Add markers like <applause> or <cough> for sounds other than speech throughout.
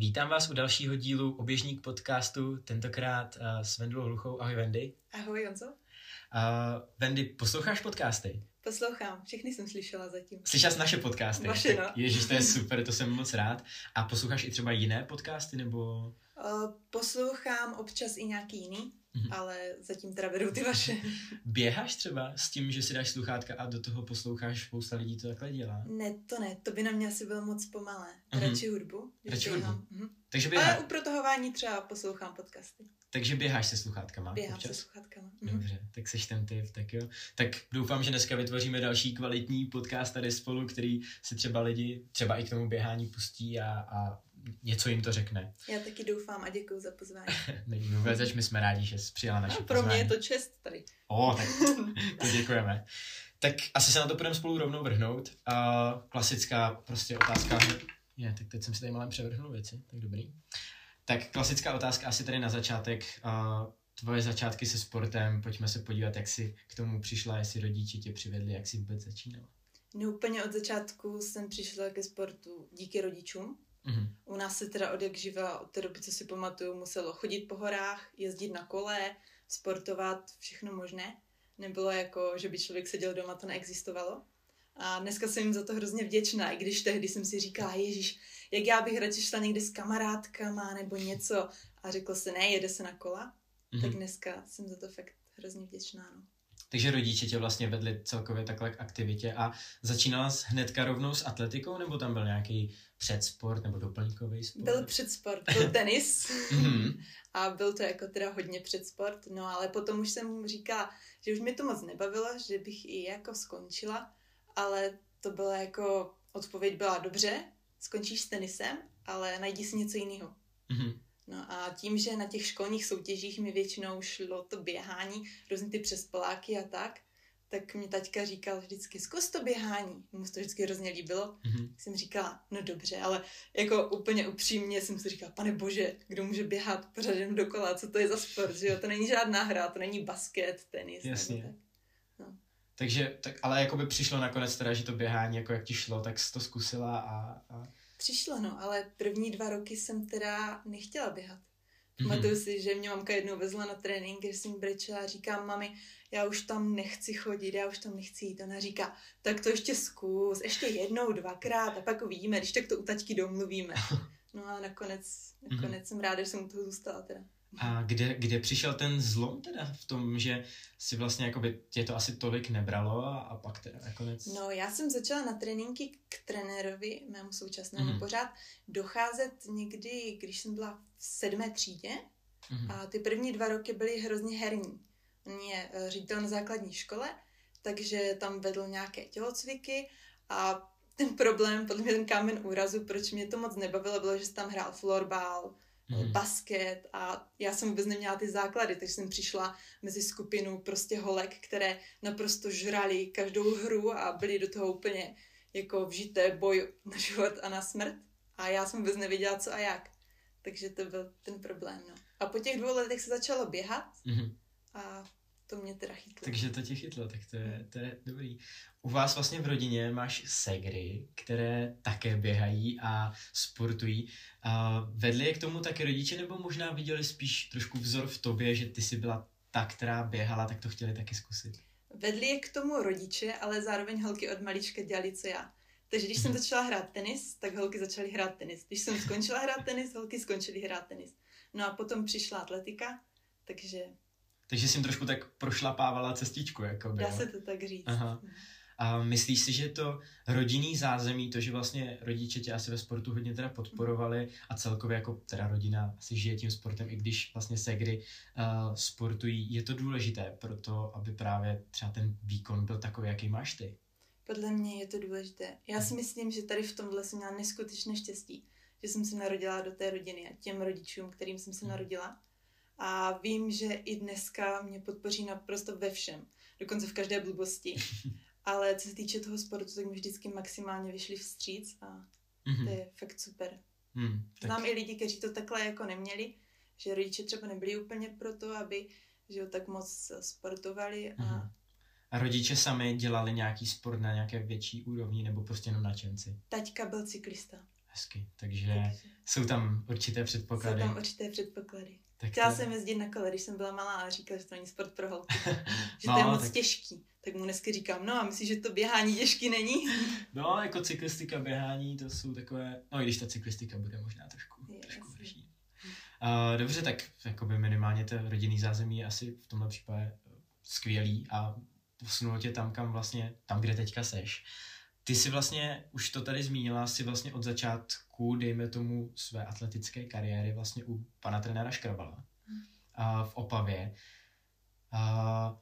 Vítám vás u dalšího dílu Oběžník podcastu, tentokrát uh, s Vendou Hluchou. Ahoj Vendy. Ahoj Jonzo. Uh, Vendy, posloucháš podcasty? Poslouchám, všechny jsem slyšela zatím. Slyšela jsi naše podcasty? Vaše, no. Ježíš, to je <laughs> super, to jsem moc rád. A posloucháš i třeba jiné podcasty, nebo... Uh, poslouchám občas i nějaký jiný, mm-hmm. ale zatím teda beru ty vaše. Běháš třeba s tím, že si dáš sluchátka a do toho posloucháš, spousta lidí to takhle dělá? Ne, to ne, to by na mě asi bylo moc pomalé. Mm-hmm. Radši hudbu. Radši hudbu. Mm-hmm. Takže běháš. Ale u protahování třeba poslouchám podcasty. Takže běháš se sluchátkama? Běhám občas? se sluchátkama. Mm-hmm. Dobře, tak seš ten typ, tak jo. Tak doufám, že dneska vytvoříme další kvalitní podcast tady spolu, který si třeba lidi třeba i k tomu běhání pustí a, a něco jim to řekne. Já taky doufám a děkuji za pozvání. <laughs> Není vůbec, my jsme rádi, že jsi přijala naše no, Pro pozvání. mě je to čest tady. O, tak to děkujeme. Tak asi se na to budeme spolu rovnou vrhnout. Uh, klasická prostě otázka. Je, tak teď jsem si tady malem převrhnul věci, tak dobrý. Tak klasická otázka asi tady na začátek. Uh, tvoje začátky se sportem, pojďme se podívat, jak jsi k tomu přišla, jestli rodiče tě přivedli, jak jsi vůbec začínala. No úplně od začátku jsem přišla ke sportu díky rodičům. Mm-hmm. U nás se teda od jak živa, od té doby, co si pamatuju, muselo chodit po horách, jezdit na kole, sportovat, všechno možné. Nebylo jako, že by člověk seděl doma, to neexistovalo. A dneska jsem jim za to hrozně vděčná, i když tehdy jsem si říkala, Ježíš, jak já bych radši šla někde s kamarádkama nebo něco. A řekl se, ne, jede se na kola. Mm-hmm. Tak dneska jsem za to fakt hrozně vděčná. No. Takže rodiče tě vlastně vedli celkově takhle k aktivitě a začínala jsi hnedka rovnou s atletikou, nebo tam byl nějaký předsport nebo doplňkový sport? Byl předsport, byl <laughs> tenis mm-hmm. <laughs> a byl to jako teda hodně předsport, no ale potom už jsem mu říkala, že už mi to moc nebavilo, že bych i jako skončila, ale to byla jako, odpověď byla dobře, skončíš s tenisem, ale najdi si něco jiného. Mm-hmm. No a tím, že na těch školních soutěžích mi většinou šlo to běhání, různé ty přespoláky a tak, tak mě taťka říkal vždycky, zkus to běhání. Mu to vždycky hrozně líbilo. Mm-hmm. Jsem říkala, no dobře, ale jako úplně upřímně jsem si říkala, pane bože, kdo může běhat pořád jenom dokola, co to je za sport, že jo? To není žádná hra, to není basket, tenis. Jasně. tak. No. Takže, tak, ale jako by přišlo nakonec teda, že to běhání, jako jak ti šlo, tak jsi to zkusila a... a... Přišlo, no, ale první dva roky jsem teda nechtěla běhat. Mm-hmm. Pamatuju si, že mě mamka jednou vezla na trénink, že jsem brečela a říkám, mami, já už tam nechci chodit, já už tam nechci jít. Ona říká, tak to ještě zkus, ještě jednou, dvakrát a pak uvidíme, když tak to u taťky domluvíme. <laughs> No a nakonec, nakonec mm-hmm. jsem ráda, že jsem u toho zůstala teda. A kde, kde přišel ten zlom teda v tom, že si vlastně jakoby tě to asi tolik nebralo a, a pak teda nakonec? No já jsem začala na tréninky k trenérovi, mému současnému mm-hmm. pořád, docházet někdy, když jsem byla v sedmé třídě mm-hmm. a ty první dva roky byly hrozně herní. On je eh, ředitel na základní škole, takže tam vedl nějaké tělocviky a ten problém, podle mě ten kámen úrazu, proč mě to moc nebavilo, bylo, že jsem tam hrál florbal, mm. basket a já jsem vůbec neměla ty základy, takže jsem přišla mezi skupinu prostě holek, které naprosto žrali každou hru a byli do toho úplně jako vžité boj na život a na smrt a já jsem vůbec nevěděla co a jak. Takže to byl ten problém, no. A po těch dvou letech se začalo běhat mm. a to mě teda chytlo. Takže to tě chytlo, tak to je, to je dobrý. U vás vlastně v rodině máš segry, které také běhají a sportují. A vedli je k tomu také rodiče, nebo možná viděli spíš trošku vzor v tobě, že ty jsi byla ta, která běhala, tak to chtěli taky zkusit? Vedli je k tomu rodiče, ale zároveň holky od malička dělali, co já. Takže když jsem mhm. začala hrát tenis, tak holky začaly hrát tenis. Když jsem skončila hrát tenis, holky skončily hrát tenis. No a potom přišla atletika, takže takže jsem trošku tak prošlapávala cestičku. Jako by, Dá se to tak říct. Aha. A myslíš si, že to rodinný zázemí, to, že vlastně rodiče tě asi ve sportu hodně teda podporovali a celkově jako teda rodina asi žije tím sportem, i když vlastně segry uh, sportují, je to důležité pro to, aby právě třeba ten výkon byl takový, jaký máš ty? Podle mě je to důležité. Já si myslím, že tady v tomhle jsem měla neskutečné štěstí, že jsem se narodila do té rodiny a těm rodičům, kterým jsem se mhm. narodila a vím, že i dneska mě podpoří naprosto ve všem, dokonce v každé blbosti. <laughs> Ale co se týče toho sportu, tak mi vždycky maximálně vyšli vstříc a mm-hmm. to je fakt super. Mm, tak. Znám i lidi, kteří to takhle jako neměli, že rodiče třeba nebyli úplně pro to, aby že tak moc sportovali. A... Mm-hmm. a rodiče sami dělali nějaký sport na nějaké větší úrovni nebo prostě jenom nadšenci? Taťka byl cyklista. Hezky, takže, takže jsou tam určité předpoklady. Jsou tam určité předpoklady. Tak Chtěla to... jsem jezdit na kole, když jsem byla malá a říkala, že to není sport pro holky. <laughs> že no, to je moc tak... těžký. Tak mu dneska říkám, no a myslíš, že to běhání těžký není? <laughs> no, jako cyklistika, běhání, to jsou takové, no i když ta cyklistika bude možná trošku, je, trošku horší. Uh, dobře, tak jakoby minimálně to rodinný zázemí je asi v tomhle případě skvělý a posunulo tě tam, kam vlastně, tam, kde teďka seš. Ty jsi vlastně, už to tady zmínila, si vlastně od začátku, dejme tomu, své atletické kariéry vlastně u pana trenéra Škrabala a v Opavě. A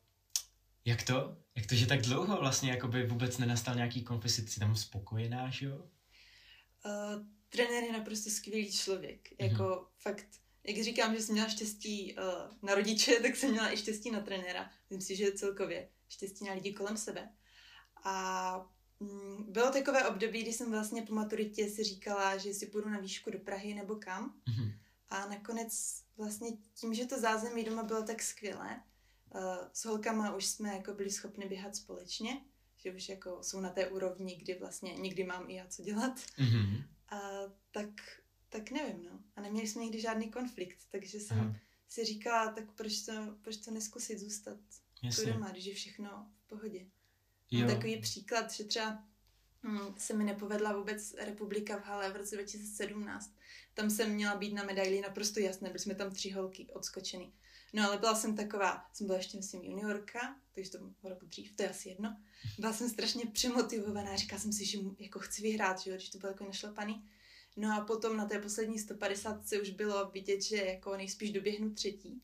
jak to? Jak to, že tak dlouho vlastně jakoby vůbec nenastal nějaký konflikt? Jsi tam spokojená, že jo? Uh, trenér je naprosto skvělý člověk. Mm-hmm. Jako fakt, jak říkám, že jsem měla štěstí uh, na rodiče, <laughs> tak jsem měla i štěstí na trenéra. Myslím si, že celkově štěstí na lidi kolem sebe. A Mm, bylo takové období, kdy jsem vlastně po maturitě si říkala, že si půjdu na výšku do Prahy nebo kam. Mm-hmm. A nakonec vlastně tím, že to zázemí doma bylo tak skvělé, uh, s holkama už jsme jako byli schopni běhat společně, že už jako jsou na té úrovni, kdy vlastně někdy mám i já co dělat. Mm-hmm. A tak, tak nevím, no. A neměli jsme nikdy žádný konflikt, takže jsem Aha. si říkala, tak proč to, proč to neskusit zůstat Jasně. doma, když je všechno v pohodě. Jo. Takový příklad, že třeba hm, se mi nepovedla vůbec republika v Hale v roce 2017. Tam jsem měla být na medaili naprosto jasné, byli jsme tam tři holky odskočeny. No ale byla jsem taková, jsem byla ještě myslím juniorka, takže to bylo rok dřív, to je asi jedno. Byla jsem strašně přemotivovaná, říkala jsem si, že jako chci vyhrát, že jo, když to bylo jako našlapaný. No a potom na té poslední 150 se už bylo vidět, že jako nejspíš doběhnu třetí.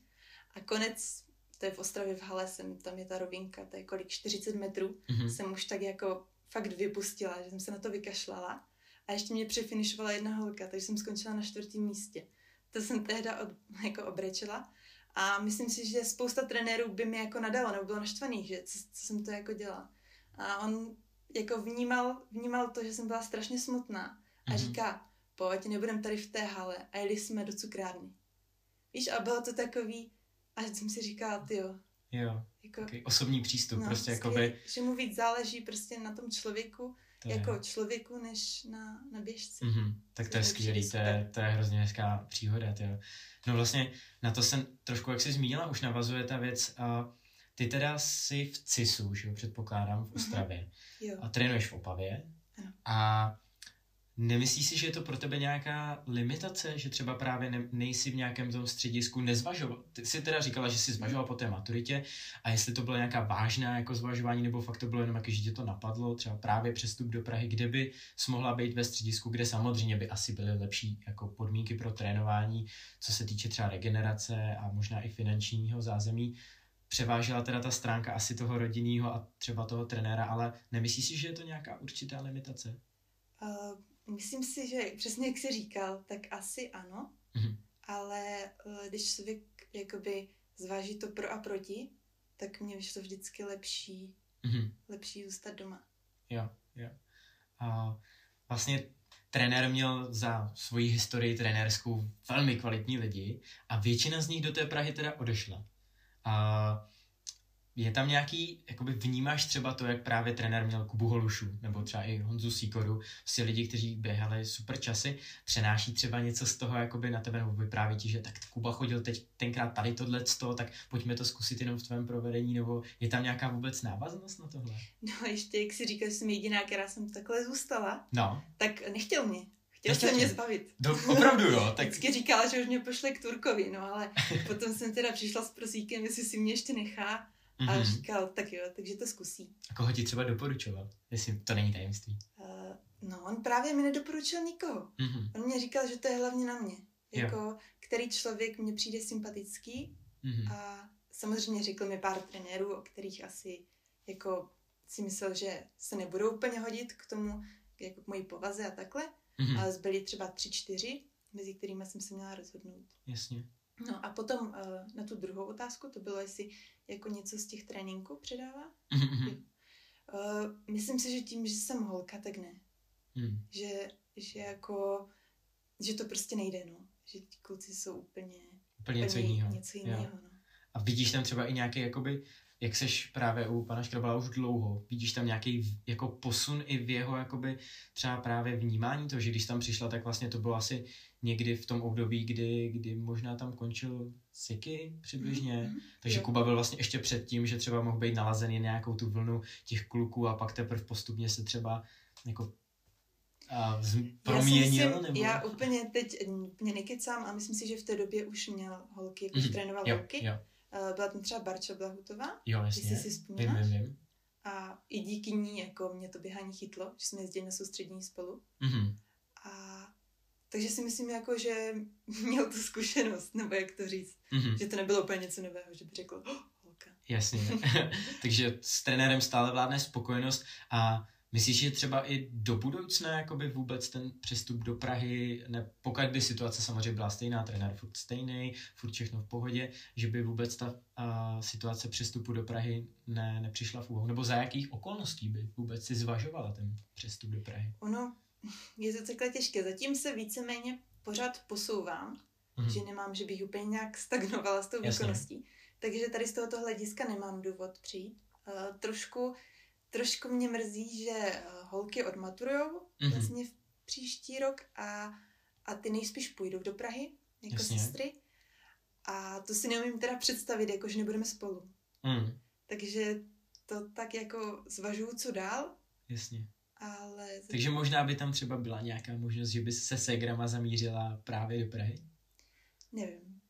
A konec to je v Ostravě v Hale, jsem, tam je ta rovinka, to je kolik, 40 metrů, mm-hmm. jsem už tak jako fakt vypustila, že jsem se na to vykašlala. A ještě mě přefinišovala jedna holka, takže jsem skončila na čtvrtém místě. To jsem tehda od, <laughs> jako obrečela. A myslím si, že spousta trenérů by mi jako nadalo, nebo bylo naštvaný, že co, co jsem to jako dělala. A on jako vnímal, vnímal to, že jsem byla strašně smutná. A mm-hmm. říká, pojď, nebudem tady v té hale. A jeli jsme do cukrárny. Víš, a bylo to takový, a jsem si říkala, ty jo. Jo, jako, okay. osobní přístup, no, prostě jako by... Že mu víc záleží prostě na tom člověku, to jako je. člověku, než na, na běžci. Mm-hmm. Tak to je skvělý, to je, to je hrozně hezká příhoda, jo. No vlastně na to jsem trošku, jak jsi zmínila, už navazuje ta věc, a ty teda jsi v CISu, že jo, předpokládám, v mhm. Ostravě. Mm-hmm. Jo. A trénuješ v Opavě. Ano. A Nemyslíš si, že je to pro tebe nějaká limitace, že třeba právě ne, nejsi v nějakém tom středisku nezvažoval? Ty jsi teda říkala, že jsi zvažoval po té maturitě a jestli to bylo nějaká vážná jako zvažování, nebo fakt to bylo jenom jako, že tě to napadlo, třeba právě přestup do Prahy, kde by mohla být ve středisku, kde samozřejmě by asi byly lepší jako podmínky pro trénování, co se týče třeba regenerace a možná i finančního zázemí. Převážela teda ta stránka asi toho rodinného a třeba toho trenéra, ale nemyslíš si, že je to nějaká určitá limitace? Uh Myslím si, že přesně jak jsi říkal, tak asi ano, mm-hmm. ale uh, když člověk jakoby zváží to pro a proti, tak mě vyšlo vždycky lepší, mm-hmm. lepší zůstat doma. Jo, jo. A vlastně trenér měl za svoji historii trenérskou velmi kvalitní lidi a většina z nich do té Prahy teda odešla. A je tam nějaký, jakoby vnímáš třeba to, jak právě trenér měl Kubu Holušu, nebo třeba i Honzu Sikoru, prostě lidi, kteří běhali super časy, přenáší třeba něco z toho jakoby na tebe, nebo vypráví ti, že tak Kuba chodil teď tenkrát tady tohle toho, tak pojďme to zkusit jenom v tvém provedení, nebo je tam nějaká vůbec návaznost na tohle? No ještě, jak si říkáš, jsem jediná, která jsem takhle zůstala, no. tak nechtěl mě. Chtěl jsem mě zbavit. Do, opravdu jo? Tak... Vždycky říkala, že už mě pošle k Turkovi, no ale potom jsem teda přišla s prosíkem, jestli si mě ještě nechá Mm-hmm. A mhm. říkal, tak jo, takže to zkusí. A koho ti třeba doporučoval? Jestli to není tajemství. Uh, no, on právě mi nedoporučil nikoho. Mm-hmm. On mě říkal, že to je hlavně na mě. Jako, jo. který člověk mně přijde sympatický. Mm-hmm. A samozřejmě řekl mi pár trenérů, o kterých asi jako si myslel, že se nebudou úplně hodit k tomu, jako k mojí povaze a takhle. Mm-hmm. Ale zbyli třeba tři, čtyři, mezi kterými jsem se měla rozhodnout. Jasně. No a potom uh, na tu druhou otázku, to bylo, jestli jako něco z těch tréninků předává. Mm-hmm. Uh, myslím si, že tím, že jsem holka, tak ne. Mm. Že, že jako, že to prostě nejde, no. Že ti kluci jsou úplně, úplně něco jiného. Něco jiného, no. A vidíš tam třeba i nějaký jakoby jak seš právě u pana Škrabala už dlouho, vidíš tam nějaký jako posun i v jeho jakoby třeba právě vnímání to, že když tam přišla, tak vlastně to bylo asi někdy v tom období, kdy, kdy možná tam končil Siky přibližně, mm-hmm. takže jo. Kuba byl vlastně ještě před tím, že třeba mohl být nalazený nějakou tu vlnu těch kluků a pak teprve postupně se třeba jako a proměnil? Já, nebo... já úplně teď úplně nekecám a myslím si, že v té době už měl holky, jako mm-hmm. trénoval jo, holky. Jo. Uh, byla tam třeba Barča Blahutová, jo, jasně. jestli si vzpomínáš. Vím, vím, vím. A i díky ní jako mě to běhání chytlo, že jsme jezdili na soustřední spolu. Mm-hmm. A takže si myslím, jako, že <laughs> měl tu zkušenost, nebo jak to říct. Mm-hmm. Že to nebylo úplně něco nového, že by řekl, oh, holka. Jasně. <laughs> <laughs> takže s trenérem stále vládne spokojenost a Myslíš, že třeba i do budoucna jakoby vůbec ten přestup do Prahy, ne, pokud by situace samozřejmě byla stejná, trenér furt stejný, furt všechno v pohodě, že by vůbec ta a, situace přestupu do Prahy ne, nepřišla v úvahu? Nebo za jakých okolností by vůbec si zvažovala ten přestup do Prahy? Ono je to takhle těžké. Zatím se víceméně pořád posouvám, mm-hmm. že nemám, že bych úplně nějak stagnovala s tou Jasně. výkonností. Takže tady z tohoto hlediska nemám důvod přijít. Uh, trošku trošku mě mrzí, že eh, holky odmaturujou mm-hmm. vlastně v příští rok a, a ty nejspíš půjdou do Prahy jako Jasně. sestry. A to si neumím teda představit, jako že nebudeme spolu. Mm. Takže to tak jako zvažuju, co dál. Jasně. Ale... Takže možná by tam třeba byla nějaká možnost, že by se Segrama zamířila právě do Prahy? Nevím.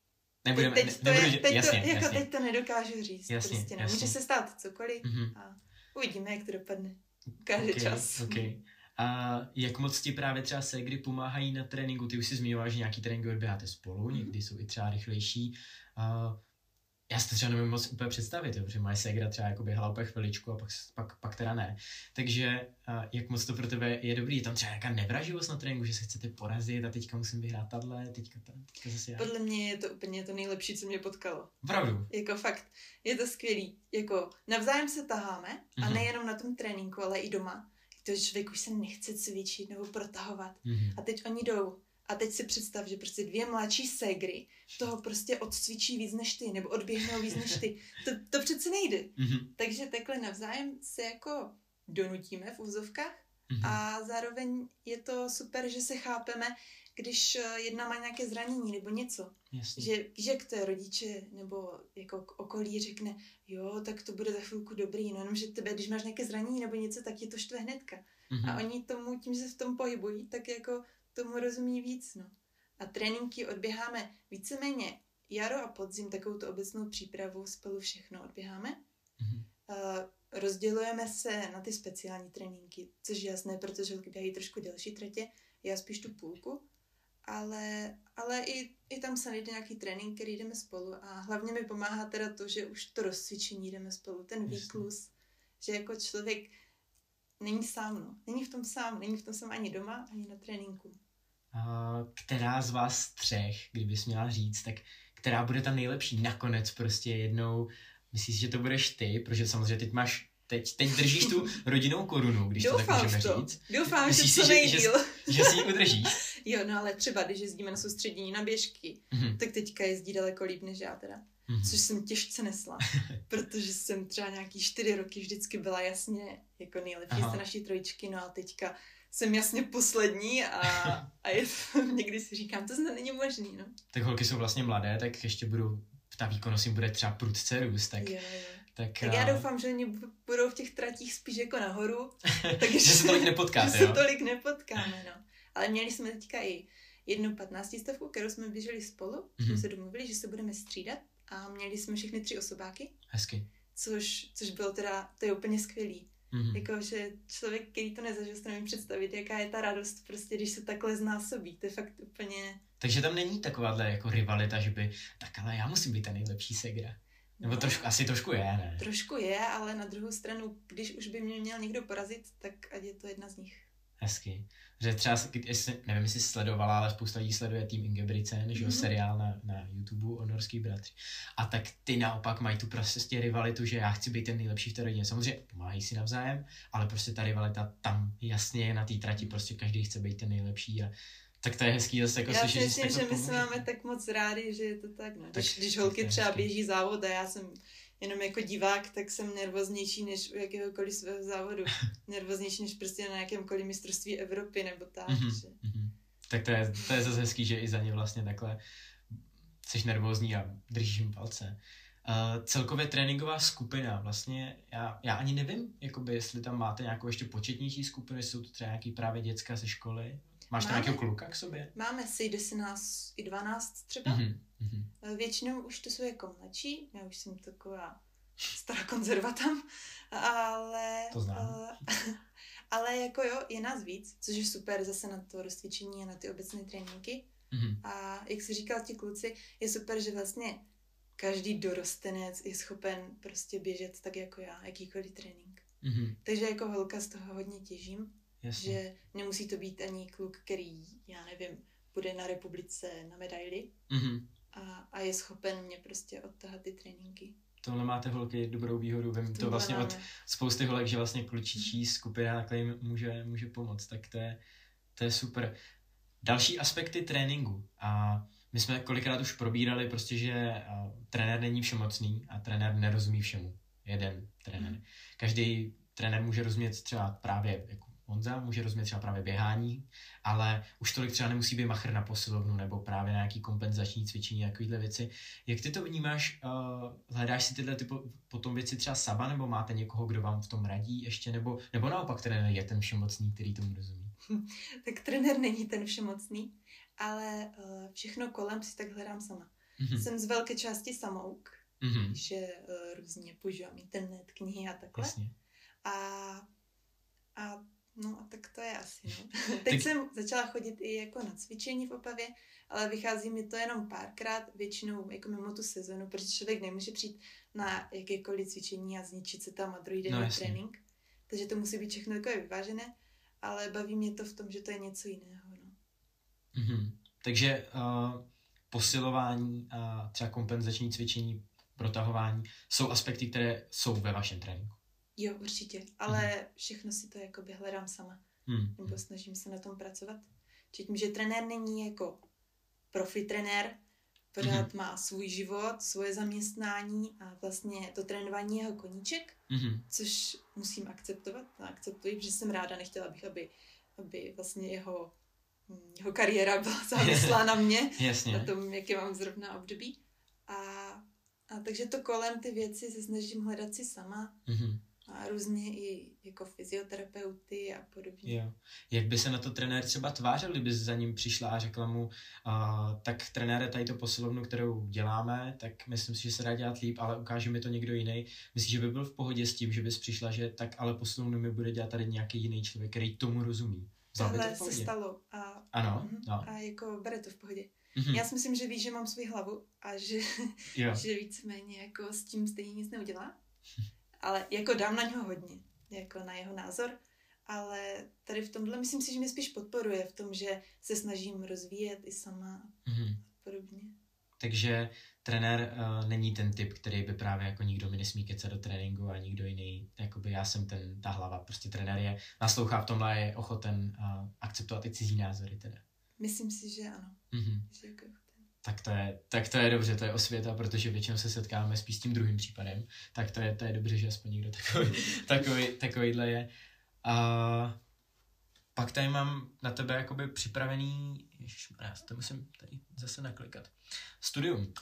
Nebudeme, teď, teď, ne, to, je, teď, jasně, to, jako jasně. teď to nedokážu říct. Jasně, prostě, jasně. Může se stát cokoliv. Mm-hmm. A Uvidíme, jak to dopadne. Každý okay, čas. Okay. A jak moc ti právě třeba segry pomáhají na tréninku? Ty už si zmiňoval, že nějaký tréninky odběháte spolu, někdy jsou i třeba rychlejší. A já si to třeba nevím moc úplně představit, jo, protože moje ségra třeba jako běhala úplně chviličku a pak, pak, pak teda ne. Takže a jak moc to pro tebe je dobrý? Je tam třeba nějaká nevraživost na tréninku, že se chcete porazit a teďka musím vyhrát tadle, teďka, teďka zase já. Podle mě je to úplně to nejlepší, co mě potkalo. Pravdu. Jako fakt, je to skvělý. Jako navzájem se taháme mm-hmm. a mhm. nejenom na tom tréninku, ale i doma. To člověk už se nechce cvičit nebo protahovat. Mm-hmm. A teď oni jdou a teď si představ, že prostě dvě mladší ségry toho prostě odcvičí víc než ty, nebo odběhnou víc než ty. To, to přece nejde. Mm-hmm. Takže takhle navzájem se jako donutíme v úzovkách mm-hmm. a zároveň je to super, že se chápeme, když eh, jedna má nějaké zranění nebo něco. Jasně. Že jak to je rodiče nebo jako okolí řekne, jo, tak to bude za chvilku dobrý, no jenom, že tebe, když máš nějaké zranění nebo něco, tak je to štve hnedka. Mm-hmm. A oni tomu, tím, že se v tom pohybují, tak jako tomu rozumí víc, no. A tréninky odběháme víceméně jaro a podzim, takovou tu obecnou přípravu spolu všechno odběháme. Mm-hmm. Uh, rozdělujeme se na ty speciální tréninky, což je jasné, protože holky běhají trošku delší tratě, já spíš tu půlku, ale, ale i, i tam se najde nějaký trénink, který jdeme spolu a hlavně mi pomáhá teda to, že už to rozcvičení jdeme spolu, ten výklus, že jako člověk není sám, no. Není v tom sám, není v tom sám ani doma, ani na tréninku která z vás třech, kdybys měla říct, tak která bude ta nejlepší nakonec prostě jednou, myslíš, že to budeš ty, protože samozřejmě teď máš Teď, teď držíš tu <laughs> rodinnou korunu, když Doufám to tak můžeme to. říct. Doufám, Myslíš že to si, že, že, že si ji udržíš? <laughs> jo, no ale třeba, když jezdíme na soustředění na běžky, mm-hmm. tak teďka jezdí daleko líp než já teda. Mm-hmm. Což jsem těžce nesla, <laughs> protože jsem třeba nějaký čtyři roky vždycky byla jasně jako nejlepší z naší trojičky, no a teďka jsem jasně poslední a, a je to, <laughs> někdy si říkám, to snad není možný, no. Tak holky jsou vlastně mladé, tak ještě budou, ta výkonnost jim bude třeba prudce růst, tak... Jo, jo. Tak, tak já doufám, že oni budou v těch tratích spíš jako nahoru. <laughs> takže, že se tolik nepotkáte, Že se tolik nepotkáme, no. Ale měli jsme teďka i jednu patnáctistovku, kterou jsme běželi spolu. Mm-hmm. Jsme mhm. se domluvili, že se budeme střídat a měli jsme všechny tři osobáky. Hezky. Což, což bylo teda, to je úplně skvělý. Mm-hmm. Jako, že člověk, který to nezažil, si nevím představit, jaká je ta radost, prostě, když se takhle znásobí. To je fakt úplně... Takže tam není takováhle jako rivalita, že by, tak ale já musím být ta nejlepší segra. Nebo no, trošku, asi trošku je, ne? Trošku je, ale na druhou stranu, když už by mě měl někdo porazit, tak ať je to jedna z nich. Hezky. Že třeba, jestli, nevím, jestli sledovala, ale spousta lidí sleduje tým Ingebrigtsen, že jo, mm-hmm. seriál na, na YouTube o norských bratři. A tak ty naopak mají tu prostě rivalitu, že já chci být ten nejlepší v té rodině. Samozřejmě pomáhají si navzájem, ale prostě ta rivalita tam jasně je na té trati, prostě každý chce být ten nejlepší a tak to je hezký zase jako já slyšet, myslím, že, že my se máme tak moc rádi, že je to tak, no. Tak, když, když holky třeba běží závod a já jsem jenom jako divák, tak jsem nervoznější než u jakéhokoliv svého závodu. <laughs> nervoznější než prostě na jakémkoliv mistrovství Evropy nebo tak. Mm-hmm. Že... Mm-hmm. Tak to je, to je zase hezký, že i za ně vlastně takhle jsi nervózní a držím palce. Uh, celkově tréninková skupina, vlastně já, já ani nevím, jakoby, jestli tam máte nějakou ještě početnější skupinu, jsou to třeba nějaký právě děcka ze školy. Máš máme, tam nějakého kluka k sobě? Máme, sejde se nás i 12 třeba. Mm-hmm. Většinou už to jsou jako mladší, já už jsem taková stará konzervatam, ale... To znám. Uh, <laughs> ale jako jo, je nás víc, což je super zase na to rozcvičení a na ty obecné tréninky. Mm-hmm. A jak si říkal ti kluci, je super, že vlastně každý dorostenec je schopen prostě běžet tak jako já, jakýkoliv trénink. Mm-hmm. Takže jako holka z toho hodně těžím, Jasně. že nemusí to být ani kluk, který, já nevím, bude na republice na medaili mm-hmm. A, a je schopen mě prostě odtahat ty tréninky. Tohle máte holky dobrou výhodu, vím to, vlastně máme. od spousty holek, že vlastně klučičí mm-hmm. skupina takhle jim může, může pomoct, tak to je, to je super. Další aspekty tréninku a my jsme kolikrát už probírali prostě, že trenér není všemocný a trenér nerozumí všemu. Jeden trenér. Mm. Každý trenér může rozumět třeba právě jako Honza, může rozumět třeba právě běhání, ale už tolik třeba nemusí být machr na posilovnu nebo právě na nějaký kompenzační cvičení, takovéhle věci. Jak ty to vnímáš? Uh, hledáš si tyhle ty potom věci třeba sama, nebo máte někoho, kdo vám v tom radí ještě, nebo, nebo naopak trenér je ten všemocný, který tomu rozumí? tak trenér není ten všemocný ale uh, všechno kolem si tak hledám sama. Mm-hmm. Jsem z velké části samouk, mm-hmm. že uh, různě používám internet, knihy a takhle. Jasně. A, a no a tak to je asi, no. <laughs> Teď tak... jsem začala chodit i jako na cvičení v Opavě, ale vychází mi to jenom párkrát, většinou jako mimo tu sezonu, protože člověk nemůže přijít na jakékoliv cvičení a zničit se tam a druhý den no, na trénink. Takže to musí být všechno takové vyvážené, ale baví mě to v tom, že to je něco jiného. Mm-hmm. Takže uh, posilování a třeba kompenzační cvičení, protahování jsou aspekty, které jsou ve vašem tréninku. Jo, určitě, ale mm-hmm. všechno si to jakoby hledám sama. Mm-hmm. Nebo snažím se na tom pracovat. Tím, že trenér není jako profi trenér, pořád mm-hmm. má svůj život, svoje zaměstnání a vlastně to trénování jeho koníček, mm-hmm. což musím akceptovat a akceptuji, protože jsem ráda, nechtěla bych, aby, aby vlastně jeho jeho kariéra byla <laughs> závislá na mě, Jasně. na tom, jaké mám zrovna období. A, a takže to kolem ty věci se snažím hledat si sama. Mm-hmm. A různě i jako fyzioterapeuty a podobně. Jo. Jak by se na to trenér třeba tvářil, kdyby za ním přišla a řekla mu, uh, tak trenére, tady to posilovnu, kterou děláme, tak myslím si, že se dá dělat líp, ale ukáže mi to někdo jiný. Myslíš, že by byl v pohodě s tím, že bys přišla, že tak ale posilovnu mi bude dělat tady nějaký jiný člověk, který tomu rozumí? Tohle se stalo. A, ano, uh, no. a jako bere to v pohodě. Mm-hmm. Já si myslím, že ví, že mám svou hlavu a že, <laughs> že víceméně jako s tím stejně nic neudělá. <laughs> Ale jako dám na něho hodně, jako na jeho názor. Ale tady v tomhle myslím si, že mě spíš podporuje v tom, že se snažím rozvíjet i sama mm-hmm. a podobně. Takže trenér uh, není ten typ, který by právě jako nikdo mi nesmí kecat do tréninku a nikdo jiný, jakoby já jsem ten, ta hlava, prostě trenér je, naslouchá v tomhle je ochoten uh, akceptovat i cizí názory teda. Myslím si, že ano. Mm-hmm. Že jako tak to, je, tak to je dobře, to je osvěta, protože většinou se setkáme spíš s tím druhým případem, tak to je, to je dobře, že aspoň někdo takový, <laughs> takový, takovýhle je. A pak tady mám na tebe jakoby připravený, ježišmarja, to musím tady zase naklikat. Studium.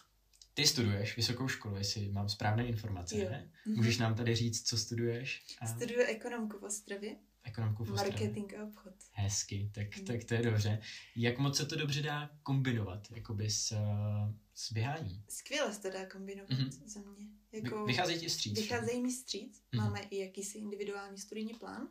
Ty studuješ vysokou školu, jestli mám správné informace, jo. ne? Mhm. Můžeš nám tady říct, co studuješ? A... Studuju ekonomku v Ostravě. Ekonomku v Ostravě. Marketing a obchod. Hezky, tak, mm. tak to je dobře. Jak moc se to dobře dá kombinovat, jakoby s, s běháním? Skvěle se to dá kombinovat mm-hmm. za mě. Jako, vycházejí ti stříc? Vycházejí mi stříc. Mm-hmm. Máme i jakýsi individuální studijní plán.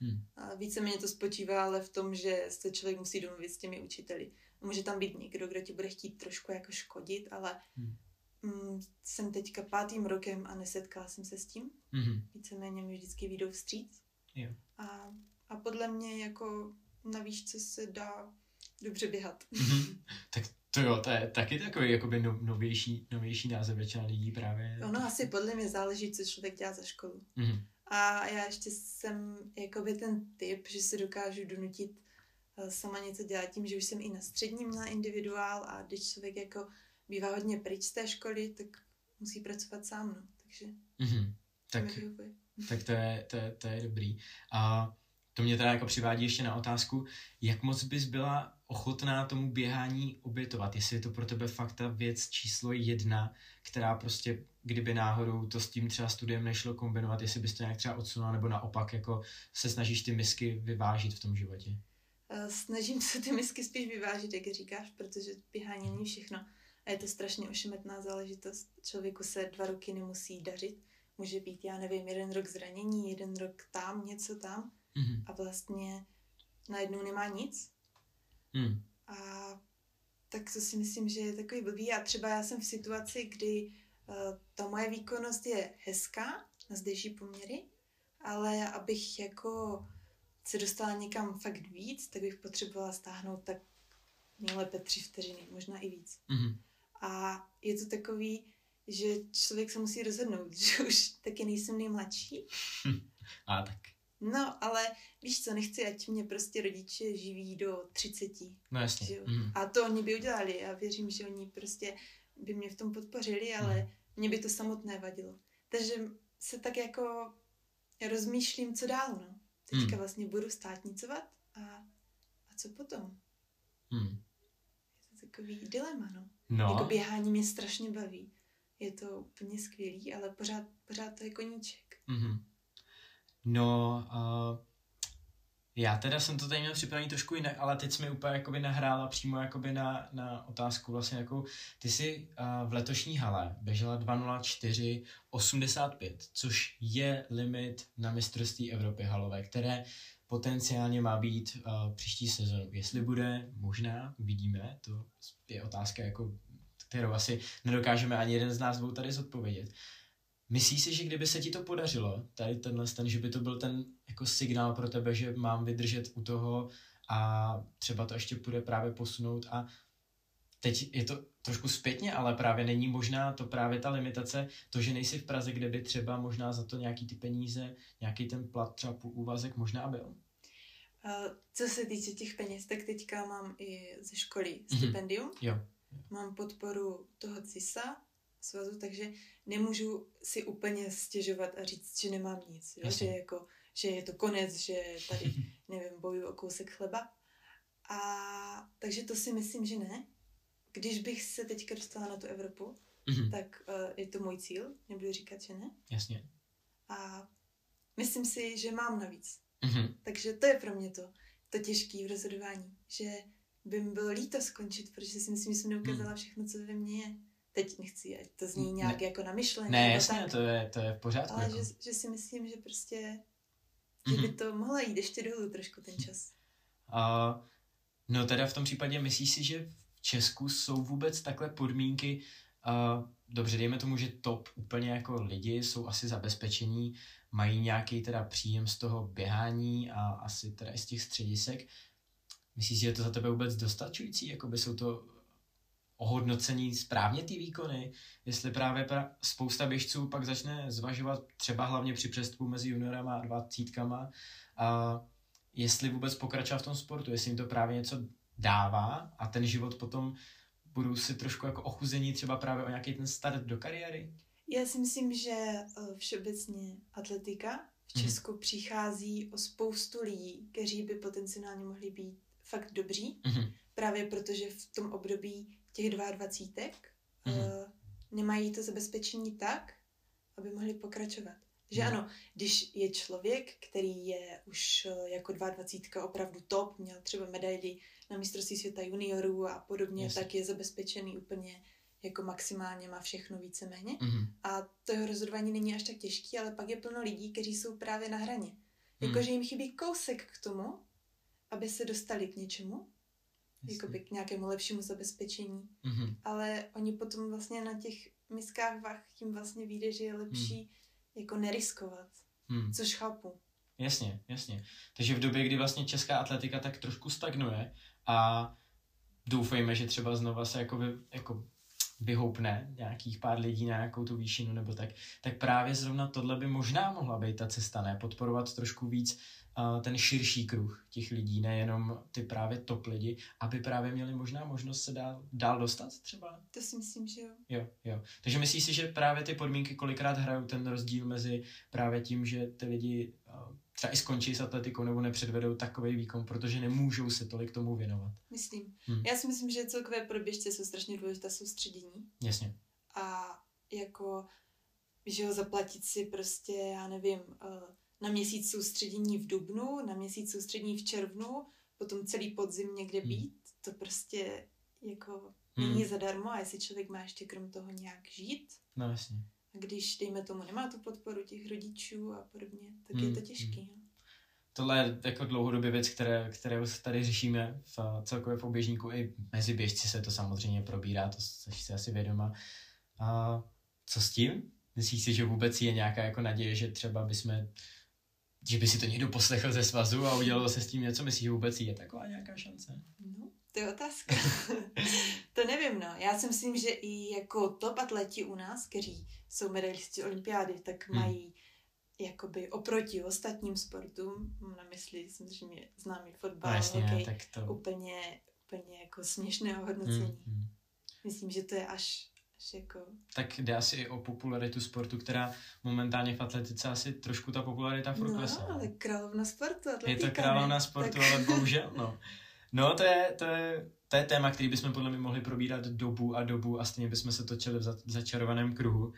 Hmm. A víceméně to spočívá ale v tom, že se člověk musí domluvit s těmi učiteli. Může tam být někdo, kdo ti bude chtít trošku jako škodit, ale hmm. mm, jsem teďka pátým rokem a nesetkala jsem se s tím. Hmm. Víceméně mi vždycky výjdou vstříc. Jo. A, a podle mě jako na výšce se dá dobře běhat. <laughs> Hmm. tak to jo, to je taky takový jakoby no, novější, novější název většina lidí právě. Ono asi podle mě záleží, co člověk dělá za školu. Hmm. A já ještě jsem jakoby ten typ, že se dokážu donutit eh, sama něco dělat tím, že už jsem i na střední měla individuál a když člověk jako bývá hodně pryč z té školy, tak musí pracovat sám, no. takže mm-hmm. tak, tak to je, to, je, to je dobrý. A to mě teda jako přivádí ještě na otázku, jak moc bys byla ochotná tomu běhání obětovat, jestli je to pro tebe fakt ta věc číslo jedna, která prostě, kdyby náhodou to s tím třeba studiem nešlo kombinovat, jestli bys to nějak třeba odsunula, nebo naopak jako se snažíš ty misky vyvážit v tom životě? Eh, snažím se ty misky spíš vyvážit, jak říkáš, protože běhání není všechno. A je to strašně ošemetná záležitost. Člověku se dva roky nemusí dařit. Může být, já nevím, jeden rok zranění, jeden rok tam, něco tam. Mm-hmm. A vlastně najednou nemá nic. Mm. A tak to si myslím, že je takový blbý. A třeba já jsem v situaci, kdy uh, ta moje výkonnost je hezká na zdejší poměry, ale abych jako se dostala někam fakt víc, tak bych potřebovala stáhnout tak nejlépe tři vteřiny, možná i víc. Mm-hmm. A je to takový, že člověk se musí rozhodnout, <laughs> že už taky nejsem nejmladší. <laughs> A tak. No, ale víš co, nechci, ať mě prostě rodiče živí do 30. No jasně. Že Mm. A to oni by udělali. Já věřím, že oni prostě by mě v tom podpořili, ale mm. mě by to samotné vadilo. Takže se tak jako rozmýšlím, co dál, no. Teďka mm. vlastně budu státnicovat a, a co potom? Mm. Je to takový dilema, no. no. Jako běhání mě strašně baví. Je to úplně skvělý, ale pořád, pořád to je koníček. Mm-hmm. No, uh, já teda jsem to tady měl připravený trošku jinak, ale teď jsi mi úplně jakoby nahrála přímo jakoby na, na otázku vlastně jako, ty jsi uh, v letošní hale běžela 2.04.85, což je limit na mistrovství Evropy halové, které potenciálně má být uh, příští sezonu. Jestli bude, možná, uvidíme, to je otázka, jako, kterou asi nedokážeme ani jeden z nás dvou tady zodpovědět. Myslíš si, že kdyby se ti to podařilo, tady tenhle, ten, že by to byl ten jako signál pro tebe, že mám vydržet u toho a třeba to ještě půjde právě posunout a teď je to trošku zpětně, ale právě není možná to právě ta limitace, to, že nejsi v Praze, kde by třeba možná za to nějaký ty peníze, nějaký ten plat, třeba půl úvazek možná byl. Co se týče těch peněz, tak teďka mám i ze školy mhm. stipendium. Mm-hmm. Jo. Mám podporu toho CISA, svazu, takže nemůžu si úplně stěžovat a říct, že nemám nic, jo? že, jako, že je to konec, že tady, <laughs> nevím, boju o kousek chleba. A takže to si myslím, že ne. Když bych se teďka dostala na tu Evropu, mm-hmm. tak uh, je to můj cíl, nebudu říkat, že ne. Jasně. A myslím si, že mám navíc. Mm-hmm. Takže to je pro mě to, to těžké v rozhodování, že by mi bylo líto skončit, protože si myslím, že jsem neukázala mm. všechno, co ve mně je teď nechci, ať to zní nějak ne, jako namyšleně. Ne, jasně, tak, to je, to je v pořádku. Ale jako. že, že si myslím, že prostě, že by to mohlo jít ještě dolů trošku ten čas. Uh, no teda v tom případě myslíš si, že v Česku jsou vůbec takhle podmínky, uh, dobře, dejme tomu, že top úplně jako lidi jsou asi zabezpečení, mají nějaký teda příjem z toho běhání a asi teda i z těch středisek. Myslíš, že je to za tebe vůbec dostačující? Jakoby jsou to ohodnocení správně ty výkony, jestli právě pra- spousta běžců pak začne zvažovat třeba hlavně při přestupu mezi juniorama a dvacítkama a jestli vůbec pokračovat v tom sportu, jestli jim to právě něco dává a ten život potom budou si trošku jako ochuzení třeba právě o nějaký ten start do kariéry? Já si myslím, že eh, všeobecně atletika v mhm. Česku mm. přichází o spoustu lidí, kteří by potenciálně mohli být fakt dobří, mm. právě protože v tom období těch 22 mm-hmm. uh, nemají to zabezpečení tak, aby mohli pokračovat. Že mm. ano, když je člověk, který je už uh, jako 22 opravdu top, měl třeba medaily na mistrovství světa juniorů a podobně, yes. tak je zabezpečený úplně jako maximálně má všechno víceméně. Mm-hmm. A to jeho rozhodování není až tak těžký, ale pak je plno lidí, kteří jsou právě na hraně. Jakože mm. jim chybí kousek k tomu, aby se dostali k něčemu jakoby k nějakému lepšímu zabezpečení. Mm-hmm. Ale oni potom vlastně na těch miskách vach jim vlastně vyjde, že je lepší mm. jako neriskovat, mm. což chápu. Jasně, jasně. Takže v době, kdy vlastně česká atletika tak trošku stagnuje a doufejme, že třeba znova se jako, vy, jako vyhoupne nějakých pár lidí na nějakou tu výšinu nebo tak, tak právě zrovna tohle by možná mohla být ta cesta, ne? Podporovat trošku víc ten širší kruh těch lidí, nejenom ty právě top lidi, aby právě měli možná možnost se dál, dál dostat třeba? To si myslím, že jo. Jo, jo. Takže myslíš si, že právě ty podmínky kolikrát hrajou ten rozdíl mezi právě tím, že ty lidi třeba i skončí s atletikou nebo nepředvedou takový výkon, protože nemůžou se tolik tomu věnovat. Myslím. Hmm. Já si myslím, že celkové pro běžce jsou strašně důležité soustředění. Jasně. A jako, že ho zaplatit si prostě, já nevím, uh, na měsíc soustředění v dubnu, na měsíc soustředění v červnu, potom celý podzim někde hmm. být, to prostě jako hmm. není zadarmo a jestli člověk má ještě krom toho nějak žít. No jasně. A když, dejme tomu, nemá tu podporu těch rodičů a podobně, tak hmm. je to těžký. Hmm. Tohle je jako dlouhodobě věc, které, které tady řešíme v celkově v oběžníku. I mezi běžci se to samozřejmě probírá, to jsi si asi vědoma. A co s tím? Myslíš si, že vůbec je nějaká jako naděje, že třeba bychom že by si to někdo poslechl ze svazu a udělal se s tím něco, myslíš, že vůbec je taková nějaká šance? No, to je otázka. <laughs> to nevím, no. Já si myslím, že i jako top atleti u nás, kteří jsou medailisti olympiády, tak hmm. mají jakoby oproti ostatním sportům, mám na mysli samozřejmě známý fotbal, no, hokej, tak to... úplně, úplně jako směšného hodnocení. Hmm. hmm. Myslím, že to je až jako... Tak jde asi i o popularitu sportu, která momentálně v atletice asi trošku ta popularita furt No, ale královna sportu, atletika, Je to královna sportu, tak... ale bohužel, no. No, to je, to je, to je téma, který bychom podle mě mohli probírat dobu a dobu a stejně bychom se točili v za, začarovaném kruhu.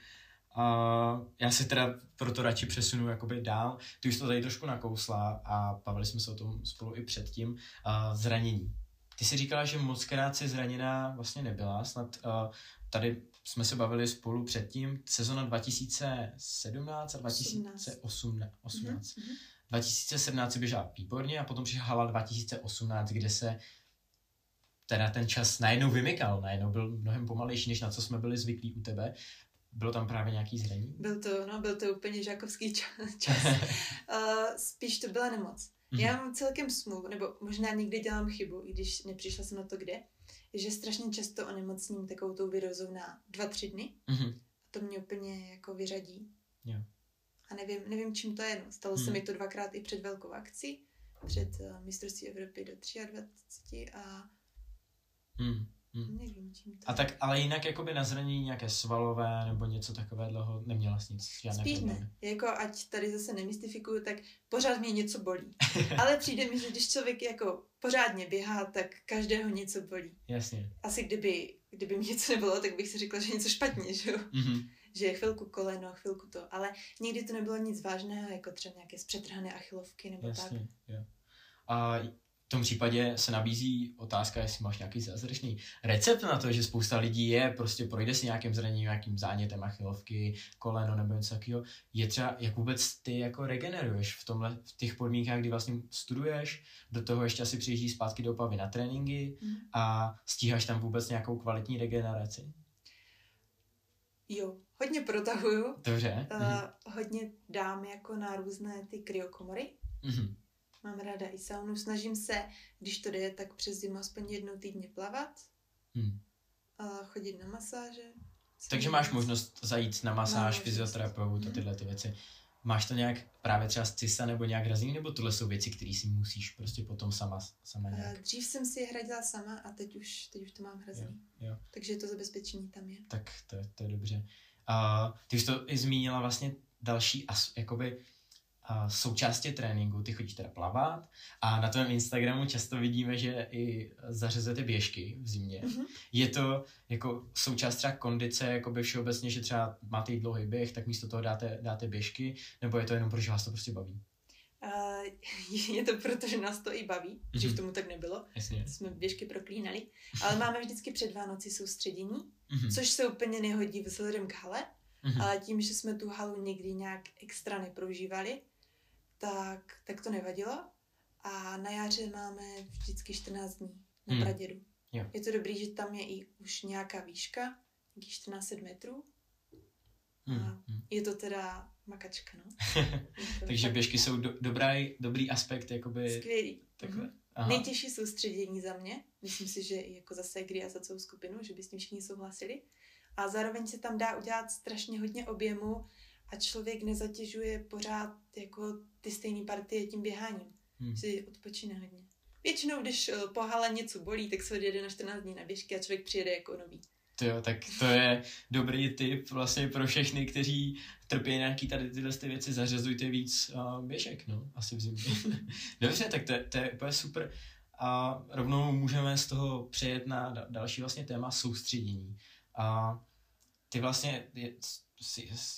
A já se teda proto radši přesunu jakoby dál. Ty už to tady trošku nakousla a bavili jsme se o tom spolu i předtím. A zranění. Ty jsi říkala, že moc krát si zraněná vlastně nebyla, snad uh, tady jsme se bavili spolu předtím, sezona 2017 a 2018. 18. Mm-hmm. 2017 se běžela výborně a potom přišla hala 2018, kde se teda ten čas najednou vymykal, najednou byl mnohem pomalejší, než na co jsme byli zvyklí u tebe. Bylo tam právě nějaký zranění? Byl to, no, byl to úplně žákovský čas. uh, <laughs> spíš to byla nemoc. Mm-hmm. Já mám celkem smůlu, nebo možná někdy dělám chybu, i když nepřišla jsem na to kde že strašně často onemocním takovou tou virozou na dva, tři dny. Mm-hmm. A to mě úplně jako vyřadí. Yeah. A nevím, nevím, čím to je. No. Stalo mm. se mi to dvakrát i před velkou akcí, před uh, mistrovství Evropy do 23 a mm. Hmm. Nevím, čím to A tak, ale jinak jakoby na zranění nějaké svalové nebo něco takového neměla s nic, žádné Spíš ne. Jako ať tady zase nemystifikuju, tak pořád mě něco bolí. <laughs> ale přijde mi, že když člověk jako pořádně běhá, tak každého něco bolí. Jasně. Asi kdyby, kdyby mi něco nebylo, tak bych si řekla, že něco špatně, že jo? Mm-hmm. Že je chvilku koleno, chvilku to, ale nikdy to nebylo nic vážného, jako třeba nějaké zpřetrhané achilovky nebo Jasně, tak. Jo. A v tom případě se nabízí otázka, jestli máš nějaký zázračný recept na to, že spousta lidí je, prostě projde si nějakým zraněním, nějakým zánětem achilovky, koleno nebo něco takového. Je třeba, jak vůbec ty jako regeneruješ v tomhle, v těch podmínkách, kdy vlastně studuješ, do toho ještě asi přijíždí zpátky do Opavy na tréninky mm. a stíháš tam vůbec nějakou kvalitní regeneraci? Jo, hodně protahuju. Dobře. Uh, mm. Hodně dám jako na různé ty kryokomory. Mm-hmm Mám ráda i saunu. Snažím se, když to jde, tak přes zimu aspoň jednou týdně plavat. Hmm. A chodit na masáže. Takže máš možnost zajít na masáž, no, fyzioterapeut a mhm. tyhle ty věci. Máš to nějak právě třeba z CISA nebo nějak hrazení, nebo tohle jsou věci, které si musíš prostě potom sama, sama nějak? Dřív jsem si je hradila sama a teď už, teď už to mám hrazený. Jo, jo. Takže to zabezpečení tam je. Tak to, to je dobře. A ty jsi to i zmínila vlastně další, as, jakoby součástí tréninku, ty chodíš teda plavat a na tvém Instagramu často vidíme, že i zařezete běžky v zimě. Mm-hmm. Je to jako součást třeba kondice, jako by všeobecně, že třeba máte dlouhý běh, tak místo toho dáte, dáte běžky, nebo je to jenom protože vás to prostě baví? Uh, <laughs> je to proto, že nás to i baví, mm-hmm. že v tomu tak nebylo. Jasně. Jsme běžky proklínali. Ale máme vždycky před Vánoci soustředění, mm-hmm. což se úplně nehodí vzhledem k hale, mm-hmm. ale tím, že jsme tu halu někdy nějak extra neprožívali, tak, tak to nevadilo. A na jaře máme vždycky 14 dní na hmm. Pradědu. Jo. Je to dobrý, že tam je i už nějaká výška, nějakých 14 metrů. Hmm. A hmm. je to teda makačka, no. <laughs> Takže tak... běžky jsou do, dobrý, dobrý aspekt, jakoby... Skvělý. Takhle. Mm-hmm. Aha. Nejtěžší soustředění za mě, myslím si, že i jako zase kdy a za celou skupinu, že by s tím všichni souhlasili. A zároveň se tam dá udělat strašně hodně objemu a člověk nezatěžuje pořád jako ty stejné partie tím běháním. Hmm. Si odpočine hodně. Většinou, když eh, po hale něco bolí, tak se odjede na 14 dní na běžky a člověk přijede jako nový. To jo, tak to je dobrý tip vlastně pro všechny, kteří trpí nějaký tady tyhle ty věci, zařazujte víc uh, běžek, no, asi v zimě. <laughs> Dobře, tak to, to je úplně super. A rovnou můžeme z toho přejet na další vlastně téma soustředění. A ty vlastně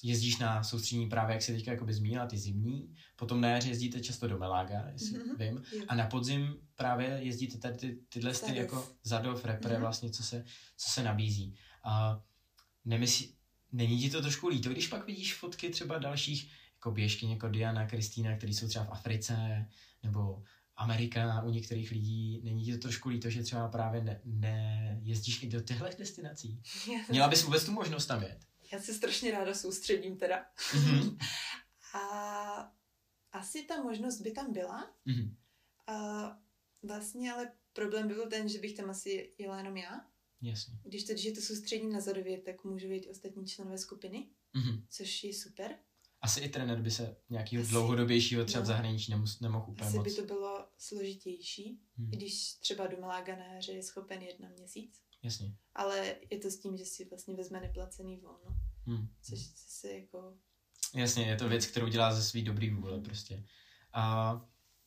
jezdíš na soustředění právě, jak si teďka jakoby zmínila, ty zimní, potom na jaře jezdíte často do Melága, jestli mm-hmm. vím, a na podzim právě jezdíte tady ty, tyhle ty jako zadov, repre mm-hmm. vlastně, co se, co se nabízí. A nemyslí, není ti to trošku líto, když pak vidíš fotky třeba dalších jako běžky, jako Diana, Kristýna, který jsou třeba v Africe, nebo Amerika u některých lidí, není ti to trošku líto, že třeba právě ne, ne jezdíš i do těchto destinací? <laughs> Měla bys vůbec tu možnost tam jet? Já se strašně ráda soustředím teda. Mm-hmm. <laughs> a asi ta možnost by tam byla. Mm-hmm. A vlastně ale problém by byl ten, že bych tam asi jela jenom já. Jasně. Když to, když je to soustředím na zadově, tak můžu být ostatní členové skupiny, mm-hmm. což je super. Asi i trenér by se nějakého dlouhodobějšího třeba no, v zahraničí nemus, nemohl úplně Asi moc. by to bylo složitější, hmm. když třeba do Malága na jaře je schopen jet na měsíc. Jasně. Ale je to s tím, že si vlastně vezme neplacený volno. Hmm. Což se jako... Jasně, je to věc, kterou dělá ze svý dobrý vůle prostě. A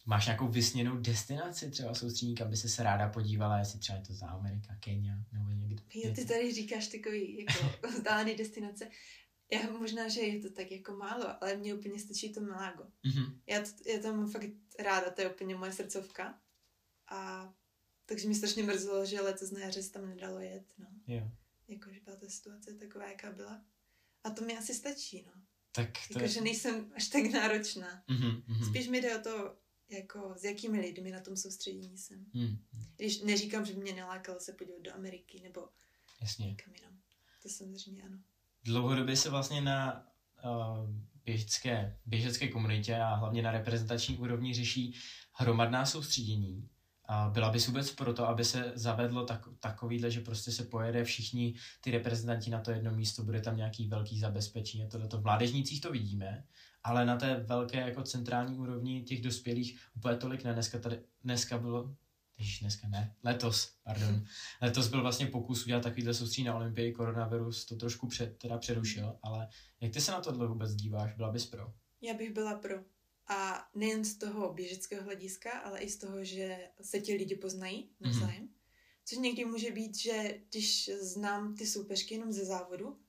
máš nějakou vysněnou destinaci třeba soustřední, kam by se ráda podívala, jestli třeba je to za Amerika, Kenia nebo někdo. Jo, ty tady říkáš takový jako <laughs> vzdálený destinace. Já možná, že je to tak jako málo, ale mně úplně stačí to Milágo. Mm-hmm. Já, to, já to mám fakt ráda, to je úplně moje srdcovka. A takže mi strašně mrzelo, že letos na jaře se tam nedalo jet, no. Jo. Jakože byla ta situace taková, jaká byla. A to mi asi stačí, no. Tak to Jakože nejsem až tak náročná. Mm-hmm, Spíš mi jde o to, jako s jakými lidmi na tom soustředění jsem. Mm. Když neříkám, že mě nelákalo se podívat do Ameriky nebo Jasně. někam jinam. To samozřejmě ano. Dlouhodobě se vlastně na uh, běžecké, běžecké komunitě a hlavně na reprezentační úrovni řeší hromadná soustředění. A byla bys vůbec proto, aby se zavedlo tak, takovýhle, že prostě se pojede všichni ty reprezentanti na to jedno místo, bude tam nějaký velký zabezpečení a tohleto. V mládežnících to vidíme, ale na té velké jako centrální úrovni těch dospělých úplně tolik ne. Dneska, tady, dneska bylo, Ježiš, dneska ne, letos, pardon. <laughs> Letos byl vlastně pokus udělat takovýhle soustředí na Olympii, koronavirus to trošku před, teda přerušil, ale jak ty se na tohle vůbec díváš, byla bys pro? Já bych byla pro. A nejen z toho běžeckého hlediska, ale i z toho, že se ti lidi poznají navzájem. Mm-hmm. Což někdy může být, že když znám ty soupeřky jenom ze závodu,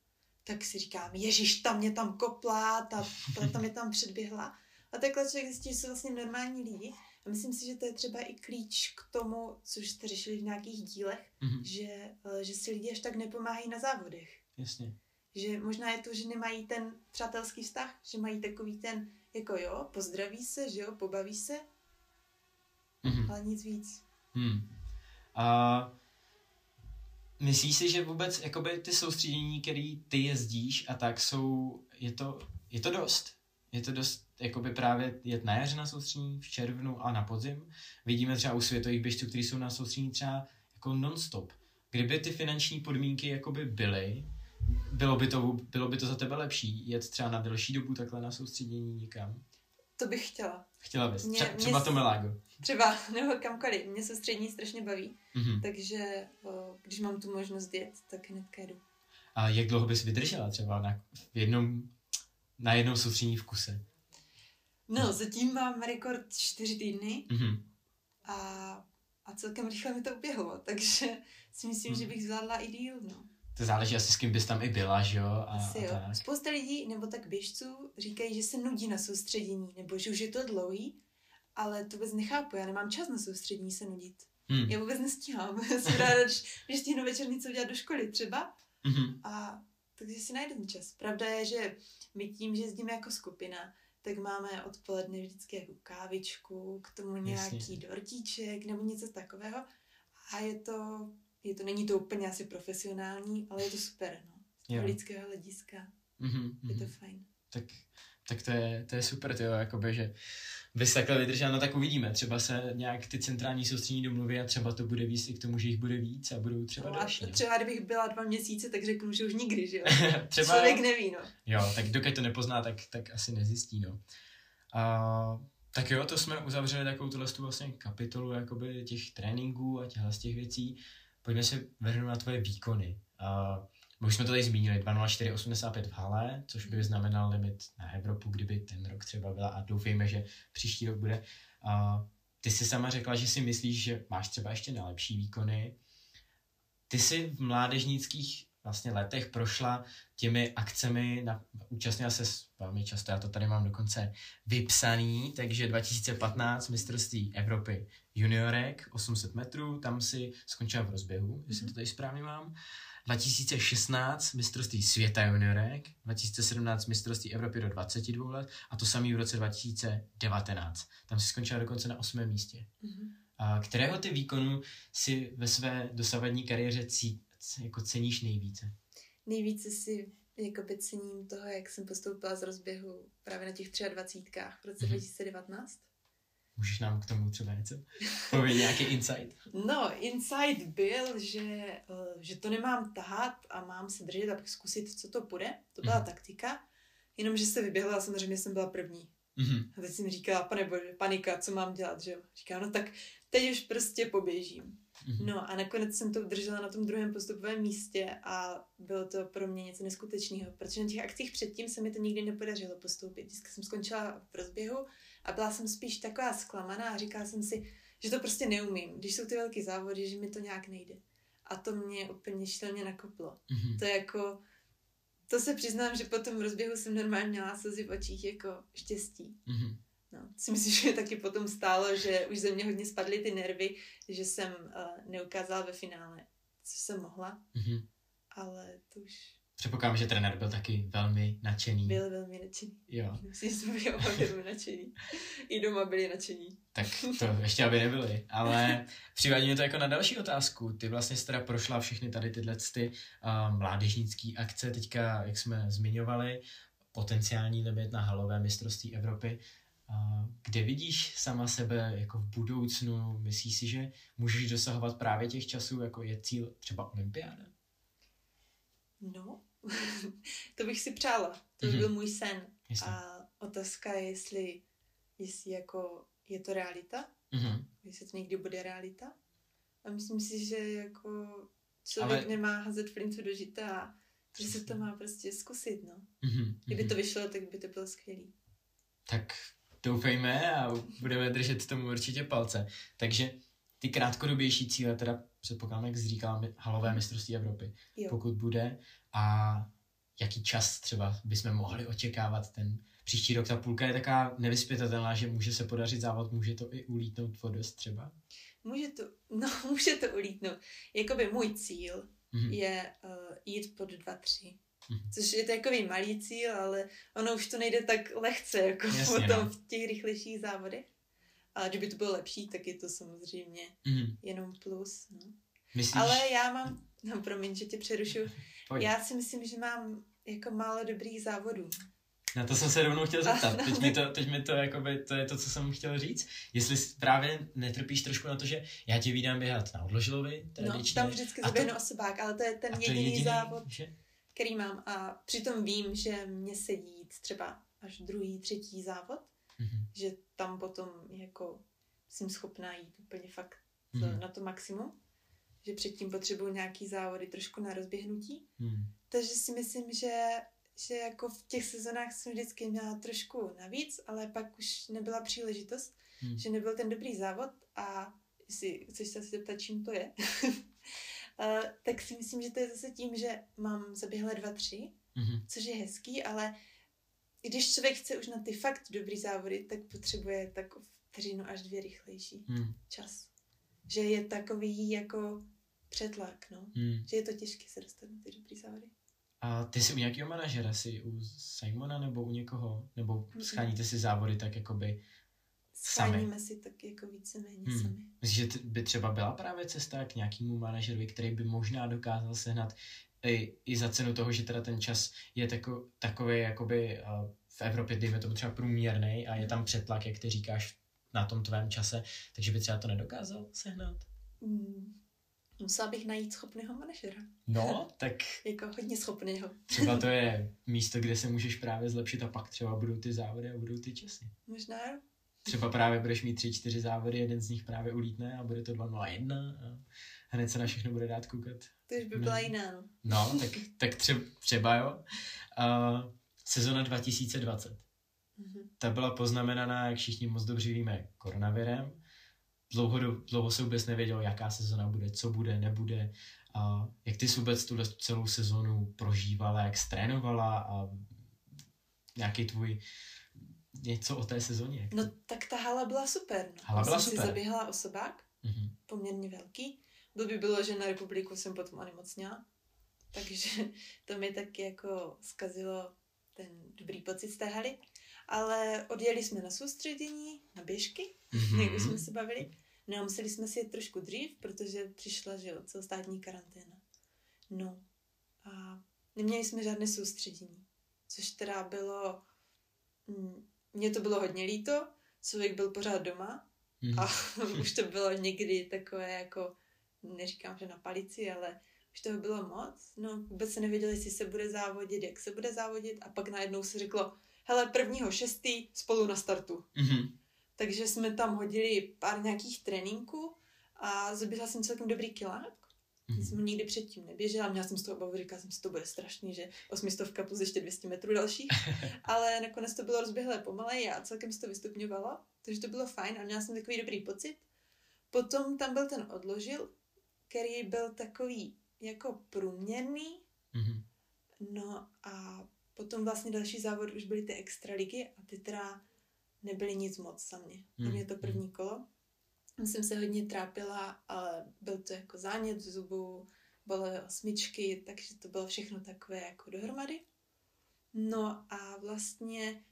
tak si říkám, ježíš, tam mě tam kopla, ta, ta tam mě tam předběhla. A takhle člověk zjistí, že jsou vlastně normální lidi. A myslím si, že to je třeba i klíč k tomu, což jste řešili v nějakých dílech, mm-hmm. že, eh, že si lidi až tak nepomáhají na závodech. Jasně. Že možná je to, že nemají ten přátelský vztah, že mají takový ten, jako jo, pozdraví se, že jo, pobaví se, mm-hmm. ale nic víc. Hmm. A myslíš si, že vůbec jakoby ty soustředění, který ty jezdíš a tak jsou, je to, je to dost? Je to dost jakoby právě jet na jaře na soustředění, v červnu a na podzim. Vidíme třeba u světových běžců, kteří jsou na soustředění třeba jako non-stop. Kdyby ty finanční podmínky jakoby byly, bylo by, to, bylo by to za tebe lepší jet třeba na delší dobu takhle na soustředění někam? To bych chtěla. Chtěla bys? Mě, Tře- třeba mě, to Melágo. Třeba, <laughs> nebo kamkoliv. Mě soustřední strašně baví. Mm-hmm. Takže o, když mám tu možnost jet, tak hnedka jedu. A jak dlouho bys vydržela třeba na, v jednom, na jednom soustřední v kuse? No, zatím mám rekord čtyři týdny mm-hmm. a, a celkem rychle mi to uběhlo, takže si myslím, mm. že bych zvládla i díl, no. To záleží asi s kým bys tam i byla, že jo? A, asi jo. tak. Spousta lidí, nebo tak běžců, říkají, že se nudí na soustředění, nebo že už je to dlouhý, ale to vůbec nechápu, já nemám čas na soustředění se nudit. Hmm. Já vůbec nestíhám. <laughs> Jsem ráda, když, když stihnu večer něco udělat do školy třeba. Mm-hmm. A takže si najdem čas. Pravda je, že my tím, že jezdíme jako skupina, tak máme odpoledne vždycky jako kávičku, k tomu nějaký Jasně. dortíček nebo něco takového. A je to, je to, není to úplně asi profesionální, ale je to super, no. Z lidského hlediska mm-hmm, je to mhm. fajn. Tak tak to je, to je super, tyjo, jakoby, že bys takhle vydržel, no tak uvidíme, třeba se nějak ty centrální soustřední domluví a třeba to bude víc i k tomu, že jich bude víc a budou třeba no, další. No. Třeba kdybych byla dva měsíce, tak řeknu, že už nikdy, že jo? <laughs> třeba, Člověk neví, no. Jo, tak dokud to nepozná, tak, tak asi nezjistí, no. A, tak jo, to jsme uzavřeli takovou tuhle vlastně kapitolu jakoby těch tréninků a těchhle z těch věcí. Pojďme se vrhnout na tvoje výkony. A, už jsme to tady zmínili, 2.04.85 v hale, což by znamenal limit na Evropu, kdyby ten rok třeba byla a doufejme, že příští rok bude. A ty jsi sama řekla, že si myslíš, že máš třeba ještě na lepší výkony. Ty jsi v mládežnických vlastně letech prošla těmi akcemi, na, účastnila se velmi často, já to tady mám dokonce vypsaný, takže 2015 mistrovství Evropy juniorek 800 metrů, tam si skončila v rozběhu, mm-hmm. jestli to mhm. tady správně mám. 2016 mistrovství světa juniorek, 2017 mistrovství Evropy do 22 let a to samý v roce 2019. Tam si skončila dokonce na osmém místě. Mm-hmm. A kterého ty výkonu si ve své dosavadní kariéře cí, jako ceníš nejvíce? Nejvíce si jako cením toho, jak jsem postoupila z rozběhu právě na těch 23 v roce mm-hmm. 2019. Můžeš nám k tomu třeba něco povědět, nějaký insight? No, insight byl, že, eh, že to nemám tahat a mám se držet a zkusit, co to bude. To byla mm-hmm. taktika. Jenomže se vyběhla a samozřejmě jsem byla první. Mm-hmm. A teď jsem říkala, pane bože, panika, co mám dělat, že jo? Říká, no tak teď už prostě poběžím. Mm-hmm. No a nakonec jsem to udržela na tom druhém postupovém místě a bylo to pro mě něco neskutečného, protože na těch akcích předtím se mi to nikdy nepodařilo postoupit. Vždycky jsem skončila v rozběhu a byla jsem spíš taková zklamaná a říkala jsem si, že to prostě neumím. Když jsou ty velké závody, že mi to nějak nejde. A to mě úplně štelně nakoplo. Mm-hmm. To je jako, to se přiznám, že po tom rozběhu jsem normálně měla slzy v očích jako štěstí. Mm-hmm. No, si myslím, <laughs> že taky potom stálo, že už ze mě hodně spadly ty nervy, že jsem uh, neukázala ve finále, co jsem mohla. Mm-hmm. Ale to už Předpokládám, že trenér byl taky velmi nadšený. Byl velmi nadšený. Jo. <laughs> Myslím, že jsme byli oba velmi nadšení. I doma byli nadšení. Tak <laughs> to ještě aby nebyli. Ale přivádí mě to jako na další otázku. Ty vlastně jsi teda prošla všechny tady tyhle ty uh, mládežnické akce, teďka, jak jsme zmiňovali, potenciální limit na halové mistrovství Evropy. Kde vidíš sama sebe jako v budoucnu? Myslíš si, že můžeš dosahovat právě těch časů, jako je cíl třeba olympiáda? No, <laughs> to bych si přála. To by mm-hmm. byl můj sen. Jasně. A otázka je, jestli, jestli jako je to realita, mm-hmm. jestli to někdy bude realita. A myslím si, že jako člověk Ale... nemá hazet flintu do žita a že se to má prostě zkusit, no. Mm-hmm. Kdyby to vyšlo, tak by to bylo skvělý. Tak doufejme a budeme držet tomu určitě palce. Takže ty krátkodobější cíle, teda předpokládám, jak říkala, halové mistrovství Evropy, jo. pokud bude, a jaký čas třeba bychom mohli očekávat ten příští rok. Ta půlka je taká nevyspětatelná, že může se podařit závod, může to i ulítnout o dost třeba? Může to, no <laughs> může to ulítnout. Jakoby můj cíl mm-hmm. je uh, jít pod 2-3. Mm-hmm. Což je takový malý cíl, ale ono už to nejde tak lehce, jako Jasně, potom no. v těch rychlejších závodech. A kdyby to bylo lepší, tak je to samozřejmě mm-hmm. jenom plus. No. Myslíš? Ale já mám, no promiň, že tě přerušu, Pojď. Já si myslím, že mám jako málo dobrých závodů. Na to jsem se rovnou chtěl zeptat. Teď mi to, teď mi to, jakoby, to je to, co jsem chtěl říct. Jestli právě netrpíš trošku na to, že já tě vídám běhat na odložilovi, tradičně. No, tam vždycky zaběhnu to... osobák, ale to je ten jediný, jediný závod, že? Který mám. A přitom vím, že mě sedí jít třeba až druhý, třetí závod, mm-hmm. že tam potom jako jsem schopná jít úplně fakt mm-hmm. na to maximum že předtím potřebuju nějaký závody trošku na rozběhnutí. Hmm. Takže si myslím, že, že jako v těch sezonách jsem vždycky měla trošku navíc, ale pak už nebyla příležitost, hmm. že nebyl ten dobrý závod a jestli chceš se asi zeptat, čím to je, <laughs> uh, tak si myslím, že to je zase tím, že mám zaběhlé dva, tři, hmm. což je hezký, ale když člověk chce už na ty fakt dobrý závody, tak potřebuje tak vteřinu až dvě rychlejší hmm. čas. Že je takový jako přetlak, no. Hmm. Že je to těžké se dostat na ty dobrý závody. A ty jsi u nějakého manažera, jsi u Simona nebo u někoho? Nebo mm-hmm. scháníte si závody tak jakoby? Scháníme si tak jako víceméně hmm. sami. Myslíš, že by třeba byla právě cesta k nějakému manažerovi, který by možná dokázal sehnat i, i za cenu toho, že teda ten čas je tako, takový jakoby uh, v Evropě, dejme tomu třeba průměrný a je tam přetlak, jak ty říkáš, na tom tvém čase, takže by třeba to nedokázal sehnat? Mm. Musela bych najít schopného manažera. No, <laughs> tak... jako hodně schopného. třeba to <laughs> je místo, kde se můžeš právě zlepšit a pak třeba budou ty závody a budou ty časy. Možná. Třeba právě budeš mít tři, čtyři závody, jeden z nich právě ulítne a bude to 2-0-1 a hned se na všechno bude dát koukat. To už by byla no. jiná, no. No, tak, tak třeba, třeba jo. Uh, sezona 2020. Mm-hmm. Ta byla poznamenaná, jak všichni moc dobře víme, koronavirem. Dlouho, dlouho se vůbec nevědělo, jaká sezona bude, co bude, nebude. A jak ty jsi vůbec tuhle celou sezonu prožívala, jak trénovala a nějaký tvůj něco o té sezóně. No tak ta hala byla super. No. Hala byla jsem super. si zaběhla osobák, mm-hmm. poměrně velký. Byl by bylo, že na republiku jsem potom onemocněla. Takže to mi taky jako zkazilo ten dobrý pocit z té haly. Ale odjeli jsme na soustředění, na běžky, mm-hmm. jak už jsme se bavili. No museli jsme si jet trošku dřív, protože přišla, že jo, celostátní karanténa. No a neměli jsme žádné soustředění, což teda bylo, mm, mně to bylo hodně líto, člověk byl pořád doma mm. a <laughs> už to bylo někdy takové jako, neříkám, že na palici, ale už toho bylo moc. No, vůbec se nevěděli, jestli se bude závodit, jak se bude závodit a pak najednou se řeklo, hele, prvního šestý spolu na startu. Mm-hmm. Takže jsme tam hodili pár nějakých tréninků a zaběhla jsem celkem dobrý kilák. Mm-hmm. Jsem nikdy předtím neběžela, měla jsem z toho obavu, říkala jsem si, to bude strašný, že osmistovka plus ještě 200 metrů dalších, <laughs> ale nakonec to bylo rozběhlé pomalej a celkem se to vystupňovalo, takže to bylo fajn a měla jsem takový dobrý pocit. Potom tam byl ten odložil, který byl takový jako průměrný, mm-hmm. no a Potom vlastně další závod už byly ty extraligy a ty teda nebyly nic moc za mě. Hmm. mě to hmm. první kolo. Jsem se hodně trápila, ale byl to jako zánět v zubu, byly osmičky, takže to bylo všechno takové jako dohromady. No a vlastně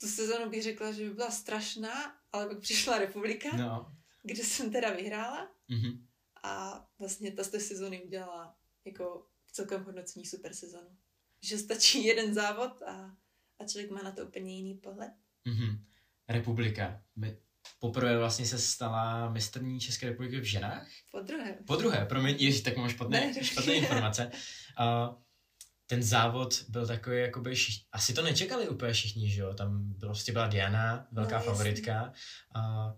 tu sezonu bych řekla, že by byla strašná, ale pak přišla republika, no. kde jsem teda vyhrála mm-hmm. a vlastně ta z té sezony udělala jako v celkovém hodnocení super sezonu že stačí jeden závod a, a člověk má na to úplně jiný pohled. Mm-hmm. Republika. My poprvé vlastně se stala mistrní České republiky v ženách. Po druhé. Po druhé, promiň, ježi, tak mám špatné, ne, špatné informace. Uh, ten závod byl takový, jakoby, šich... asi to nečekali úplně všichni, že jo, tam prostě byla Diana, velká no, favoritka. Uh,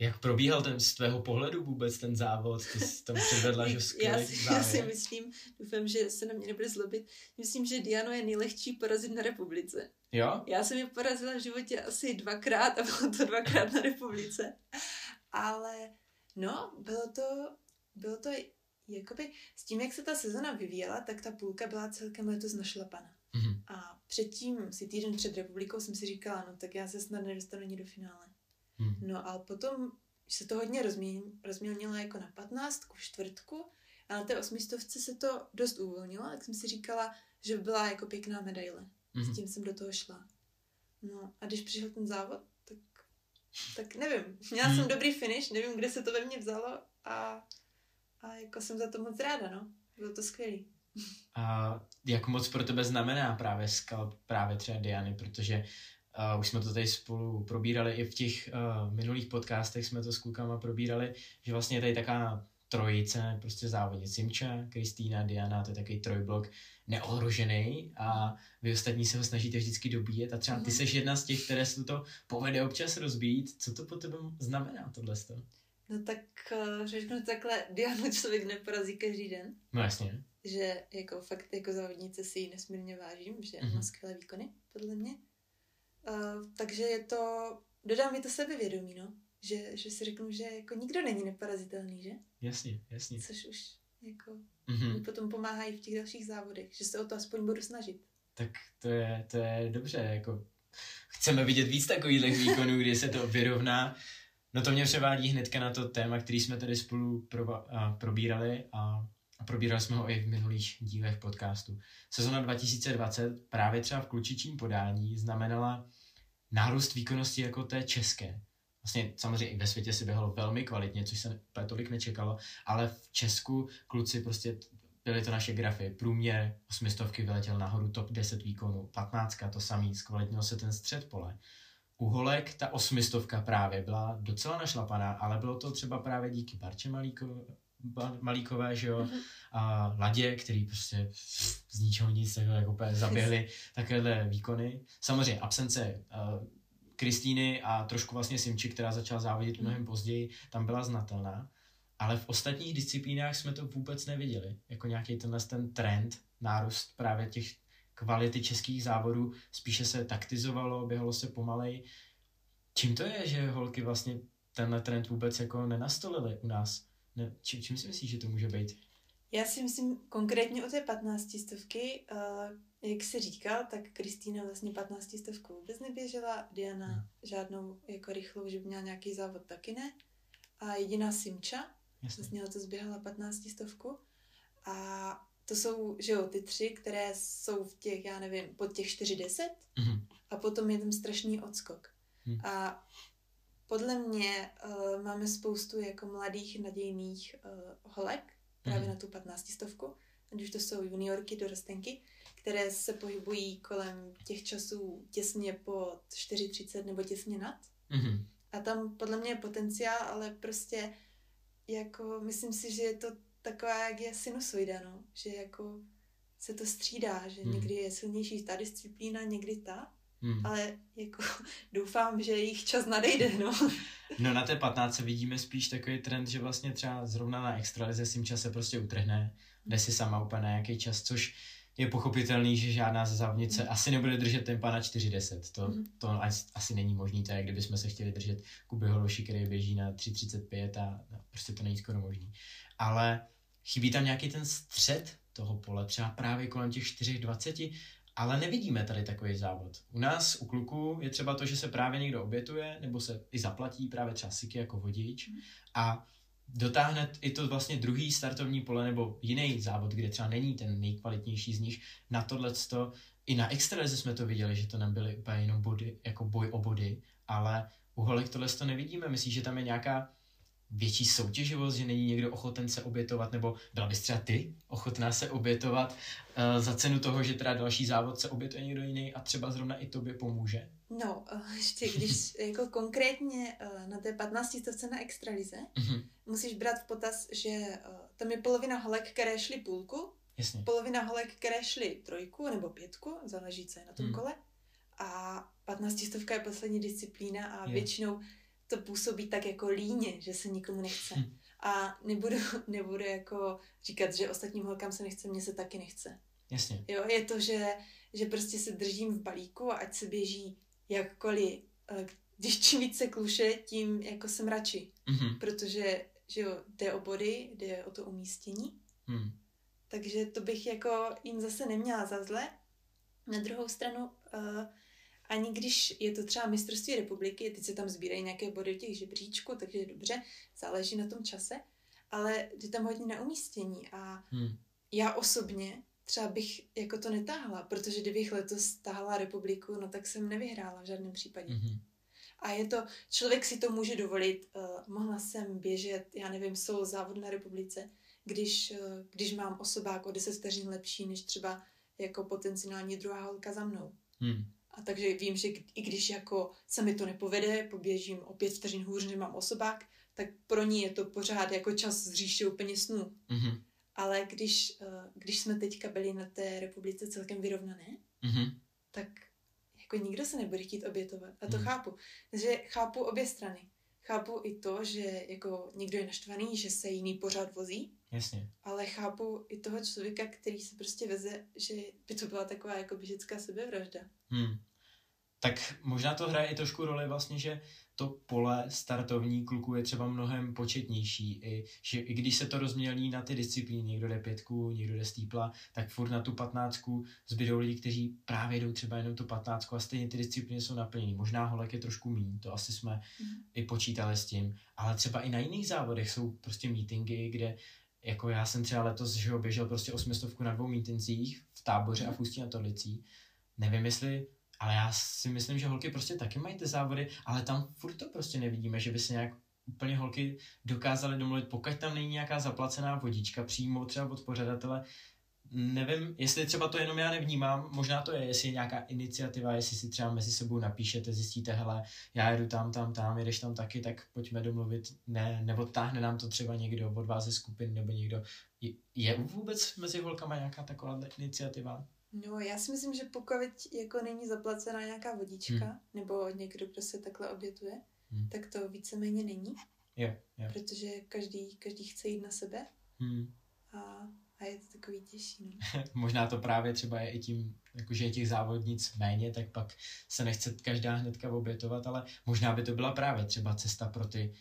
jak probíhal ten z tvého pohledu vůbec ten závod? Ty jsi tam předvedla, že já, si, já si myslím, doufám, že se na mě nebude zlobit, myslím, že Diano je nejlehčí porazit na republice. Jo? Já jsem ji porazila v životě asi dvakrát a bylo to dvakrát na republice. Ale no, bylo to, bylo to jakoby s tím, jak se ta sezona vyvíjela, tak ta půlka byla celkem letos našlapana. Mm-hmm. A předtím, si týden před republikou, jsem si říkala, no tak já se snad nedostanu ani do finále. Hmm. No a potom se to hodně rozmělnilo jako na 15, v čtvrtku a na té osmistovce se to dost uvolnilo, tak jsem si říkala, že byla jako pěkná medaile. Hmm. S tím jsem do toho šla. No a když přišel ten závod, tak, tak nevím. Měla hmm. jsem dobrý finish, nevím, kde se to ve mně vzalo a, a jako jsem za to moc ráda, no. Bylo to skvělý. A jak moc pro tebe znamená právě skal právě třeba Diany, protože Uh, už jsme to tady spolu probírali i v těch uh, minulých podcastech, jsme to s klukama probírali, že vlastně je tady taká trojice, prostě závodě Simča, Kristýna, Diana, to je takový trojblok neohrožený a vy ostatní se ho snažíte vždycky dobíjet a třeba ty mhm. seš jedna z těch, které se to povede občas rozbít. Co to po tebe znamená tohle? No tak uh, řeknu takhle, Dianu člověk neporazí každý den. No jasně. Že jako fakt jako závodnice si ji nesmírně vážím, že mm-hmm. má skvělé výkony, podle mě. Uh, takže je to, dodá mi to sebevědomí, no. Že, že si řeknu, že jako nikdo není neparazitelný, že? Jasně, jasně. Což už jako mm-hmm. potom pomáhá i v těch dalších závodech, že se o to aspoň budu snažit. Tak to je, to je dobře, jako chceme vidět víc takových výkonů, kdy se to vyrovná. No to mě převádí hnedka na to téma, který jsme tady spolu pro, a, probírali a a probírali jsme ho i v minulých dílech podcastu. Sezona 2020 právě třeba v klučičím podání znamenala nárůst výkonnosti jako té české. Vlastně samozřejmě i ve světě si běhalo velmi kvalitně, což se tolik nečekalo, ale v Česku kluci prostě byly to naše grafy. Průměr osmistovky vyletěl nahoru top 10 výkonů, 15 to samý, zkvalitnil se ten střed pole. U holek ta osmistovka právě byla docela našlapaná, ale bylo to třeba právě díky Barče Malíko, Malíkové, že jo, mm-hmm. a Ladě, který prostě z ničeho nic takhle jako zaběhli takovéhle výkony. Samozřejmě absence uh, Kristýny a trošku vlastně Simči, která začala závodit mm. mnohem později, tam byla znatelná. Ale v ostatních disciplínách jsme to vůbec neviděli. Jako nějaký tenhle ten trend, nárůst právě těch kvality českých závodů. Spíše se taktizovalo, běhalo se pomalej. Čím to je, že holky vlastně tenhle trend vůbec jako nenastolily u nás? Ne, čím, čím si myslíš, že to může být? Já si myslím konkrétně o té 15 stovky, uh, jak jsi říkal, tak Kristýna vlastně 15 stovku vůbec neběžela, Diana hmm. žádnou jako rychlou, že by měla nějaký závod taky ne. A jediná Simča, Jasně. vlastně letos běhala 15 stovku. A to jsou, že jo, ty tři, které jsou v těch, já nevím, pod těch 4,10 mm-hmm. a potom je tam strašný odskok. Mm. A podle mě uh, máme spoustu jako mladých, nadějných uh, holek, právě mm. na tu 15 stovku, ať už to jsou juniorky, dorostenky, které se pohybují kolem těch časů těsně pod 4,30 nebo těsně nad. Mm. A tam podle mě je potenciál, ale prostě jako myslím si, že je to taková, jak je sinusoida, no. Že jako se to střídá, že mm. někdy je silnější ta disciplína, někdy ta. Hmm. Ale jako <laughs> doufám, že jejich čas nadejde, no. No na té 15 vidíme spíš takový trend, že vlastně třeba zrovna na extralize Simča se prostě utrhne, jde si sama úplně na nějaký čas, což je pochopitelný, že žádná ze závodnice hmm. asi nebude držet tempa na 4.10. To, hmm. to asi není možný, to je, kdybychom se chtěli držet Kuby Hološi, který běží na 3.35 a no, prostě to není skoro možný. Ale chybí tam nějaký ten střed toho pole, třeba právě kolem těch 4.20, ale nevidíme tady takový závod. U nás, u kluků, je třeba to, že se právě někdo obětuje, nebo se i zaplatí právě třeba siky jako vodič a dotáhne i to vlastně druhý startovní pole nebo jiný závod, kde třeba není ten nejkvalitnější z nich, na tohle i na extralize jsme to viděli, že to nebyly úplně jenom body, jako boj o body, ale u holek tohle to nevidíme. Myslíš, že tam je nějaká větší soutěživost, že není někdo ochoten se obětovat, nebo byla bys třeba ty ochotná se obětovat uh, za cenu toho, že teda další závod se obětuje někdo jiný a třeba zrovna i tobě pomůže? No, uh, ještě když <laughs> jako konkrétně uh, na té 15 stovce na extralize, uh-huh. musíš brát v potaz, že uh, tam je polovina holek, které šly půlku, Jasně. polovina holek, které šly trojku nebo pětku, záleží, co je na tom uh-huh. kole, a 15 stovka je poslední disciplína a je. většinou to působí tak jako líně, že se nikomu nechce. Hm. A nebudu, <laughs> nebudu jako říkat, že ostatním holkám se nechce, mně se taky nechce. Jasně. Jo, je to, že, že prostě se držím v balíku a ať se běží jakkoliv. Když čím více kluše, tím jako jsem radši. Mm-hmm. Protože, že jo, jde o body, jde o to umístění. Mm. Takže to bych jako jim zase neměla za zle. Na druhou stranu, uh, ani když je to třeba mistrovství republiky, teď se tam sbírají nějaké body těch žebříčků, takže dobře, záleží na tom čase, ale jde tam hodně na umístění a hmm. já osobně třeba bych jako to netáhla, protože kdybych letos táhla republiku, no tak jsem nevyhrála v žádném případě. hmm A je to, člověk si to může dovolit, uh, mohla jsem běžet, já nevím, jsou závod na republice, když, uh, když mám osobák o 10 vteřin lepší, než třeba jako potenciální druhá holka za mnou. Hmm. A takže vím, že i když jako se mi to nepovede, poběžím o pět vteřin hůř, než mám osobák, tak pro ní je to pořád jako čas z říše úplně snů. Mm-hmm. Ale když, eh, když jsme teďka byli na té republice celkem vyrovnané, mm-hmm. tak jako nikdo se nebude chtít obětovat. A to mm. chápu. Takže chápu obě strany. Chápu i to, že jako někdo je naštvaný, že se jiný pořád vozí. Jasně. Ale chápu i toho člověka, který se prostě veze, že by to byla taková jako běžecká sebevražda. Hmm tak možná to hraje i trošku roli vlastně, že to pole startovní kluku je třeba mnohem početnější. I, že i když se to rozmělí na ty disciplíny, někdo jde pětku, někdo jde stýpla, tak furt na tu patnáctku zbydou lidi, kteří právě jdou třeba jenom tu patnáctku a stejně ty disciplíny jsou naplněny. Možná holek je trošku míň, to asi jsme mm. i počítali s tím, ale třeba i na jiných závodech jsou prostě meetingy, kde jako já jsem třeba letos že ho, běžel prostě osmistovku na dvou mítincích v táboře a v Ústí na Tolicí. Nevím, jestli ale já si myslím, že holky prostě taky mají ty závody, ale tam furt to prostě nevidíme, že by se nějak úplně holky dokázaly domluvit, pokud tam není nějaká zaplacená vodička přímo třeba od pořadatele, nevím, jestli třeba to jenom já nevnímám, možná to je, jestli je nějaká iniciativa, jestli si třeba mezi sebou napíšete, zjistíte, hele, já jedu tam, tam, tam, jedeš tam taky, tak pojďme domluvit, ne, nebo táhne nám to třeba někdo od vás ze skupiny, nebo někdo. Je, je vůbec mezi holkama nějaká taková iniciativa? No, já si myslím, že pokud jako není zaplacená nějaká vodička, hmm. nebo někdo, kdo se takhle obětuje, hmm. tak to víceméně není. Jo, jo. Protože každý, každý chce jít na sebe. Hmm. A a je to takový těžší. No. <laughs> Možná to právě třeba je i tím, jakože je těch závodnic méně, tak pak se nechce každá hnedka obětovat, ale možná by to byla právě třeba cesta pro ty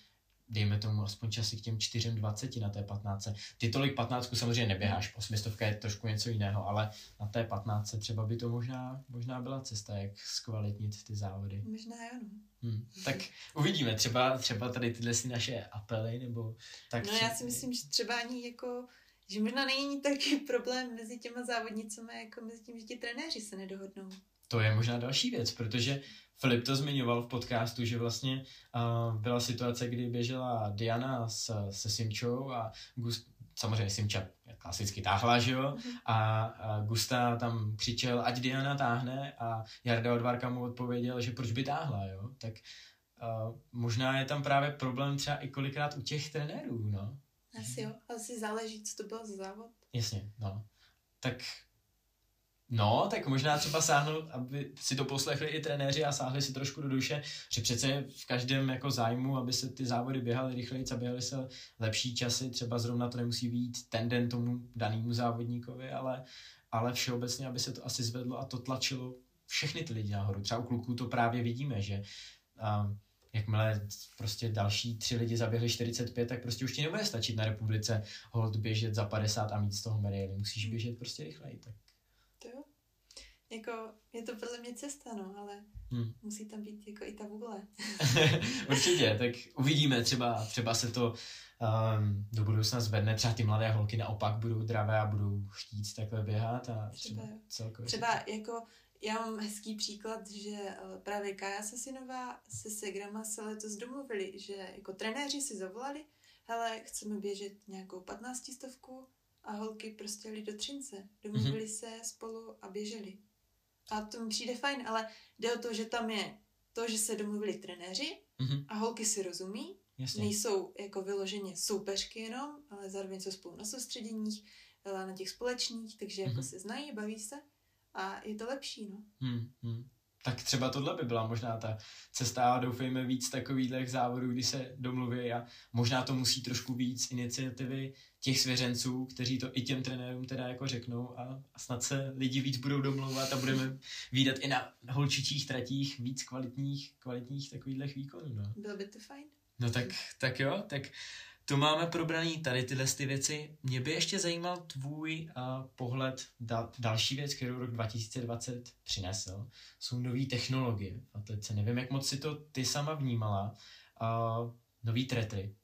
dejme tomu aspoň časy k těm 4,20 na té 15. Ty tolik 15 samozřejmě neběháš, osmistovka je trošku něco jiného, ale na té 15 třeba by to možná, možná byla cesta, jak zkvalitnit ty závody. Možná jo, no. Hmm. Tak uvidíme, třeba, třeba tady tyhle si naše apely, nebo tak. No já si myslím, že třeba ani jako že možná není taky problém mezi těma závodnicemi, jako mezi tím, že ti trenéři se nedohodnou. To je možná další věc, protože Filip to zmiňoval v podcastu, že vlastně uh, byla situace, kdy běžela Diana s, se Simčou a Gust, samozřejmě Simča klasicky táhla, že jo? Mhm. A, a Gusta tam křičel, ať Diana táhne a Jarda Odvárka mu odpověděl, že proč by táhla, jo? Tak uh, možná je tam právě problém třeba i kolikrát u těch trenérů, no? Asi jo, asi záleží, co to byl za závod. Jasně, no. Tak No, tak možná třeba sáhnout, aby si to poslechli i trenéři a sáhli si trošku do duše, že přece je v každém jako zájmu, aby se ty závody běhaly rychleji a běhaly se lepší časy, třeba zrovna to nemusí být ten den tomu danému závodníkovi, ale, ale všeobecně, aby se to asi zvedlo a to tlačilo všechny ty lidi nahoru. Třeba u kluků to právě vidíme, že um, jakmile prostě další tři lidi zaběhli 45, tak prostě už ti nebude stačit na republice hold běžet za 50 a mít z toho medaily. Musíš hmm. běžet prostě rychleji. Tak. Jako, je to podle mě cesta, no, ale hmm. musí tam být jako i ta vůle. <laughs> Určitě, tak uvidíme, třeba, třeba se to um, do budoucna zvedne, třeba ty mladé holky naopak budou zdravé a budou chtít takhle běhat a třeba, třeba celkově. Třeba jako já mám hezký příklad, že eh, právě Kaja Sasinová se Segrama se letos domluvili, že jako trenéři si zavolali, hele, chceme běžet nějakou patnáctistovku a holky prostě jeli do Třince. Domluvili mm-hmm. se spolu a běželi. A to mi přijde fajn, ale jde o to, že tam je to, že se domluvili trenéři mm-hmm. a holky si rozumí, Jasně. nejsou jako vyloženě soupeřky jenom, ale zároveň jsou spolu na soustředěních, na těch společných, takže mm-hmm. jako mhm. se znají, baví se a je to lepší, no. Hmm, hmm. Tak třeba tohle by byla možná ta cesta a doufejme víc takových závodů, kdy se domluví a možná to musí trošku víc iniciativy těch svěřenců, kteří to i těm trenérům teda jako řeknou a, a snad se lidi víc budou domlouvat a budeme výdat i na holčičích tratích víc kvalitních, kvalitních takových výkonů. No. Bylo by to fajn. No tak, tak jo, tak to máme probraný tady tyhle ty věci. Mě by ještě zajímal tvůj uh, pohled, da, další věc, kterou rok 2020 přinesl, jsou nové technologie v atletice. Nevím, jak moc si to ty sama vnímala. Uh, nový tretry.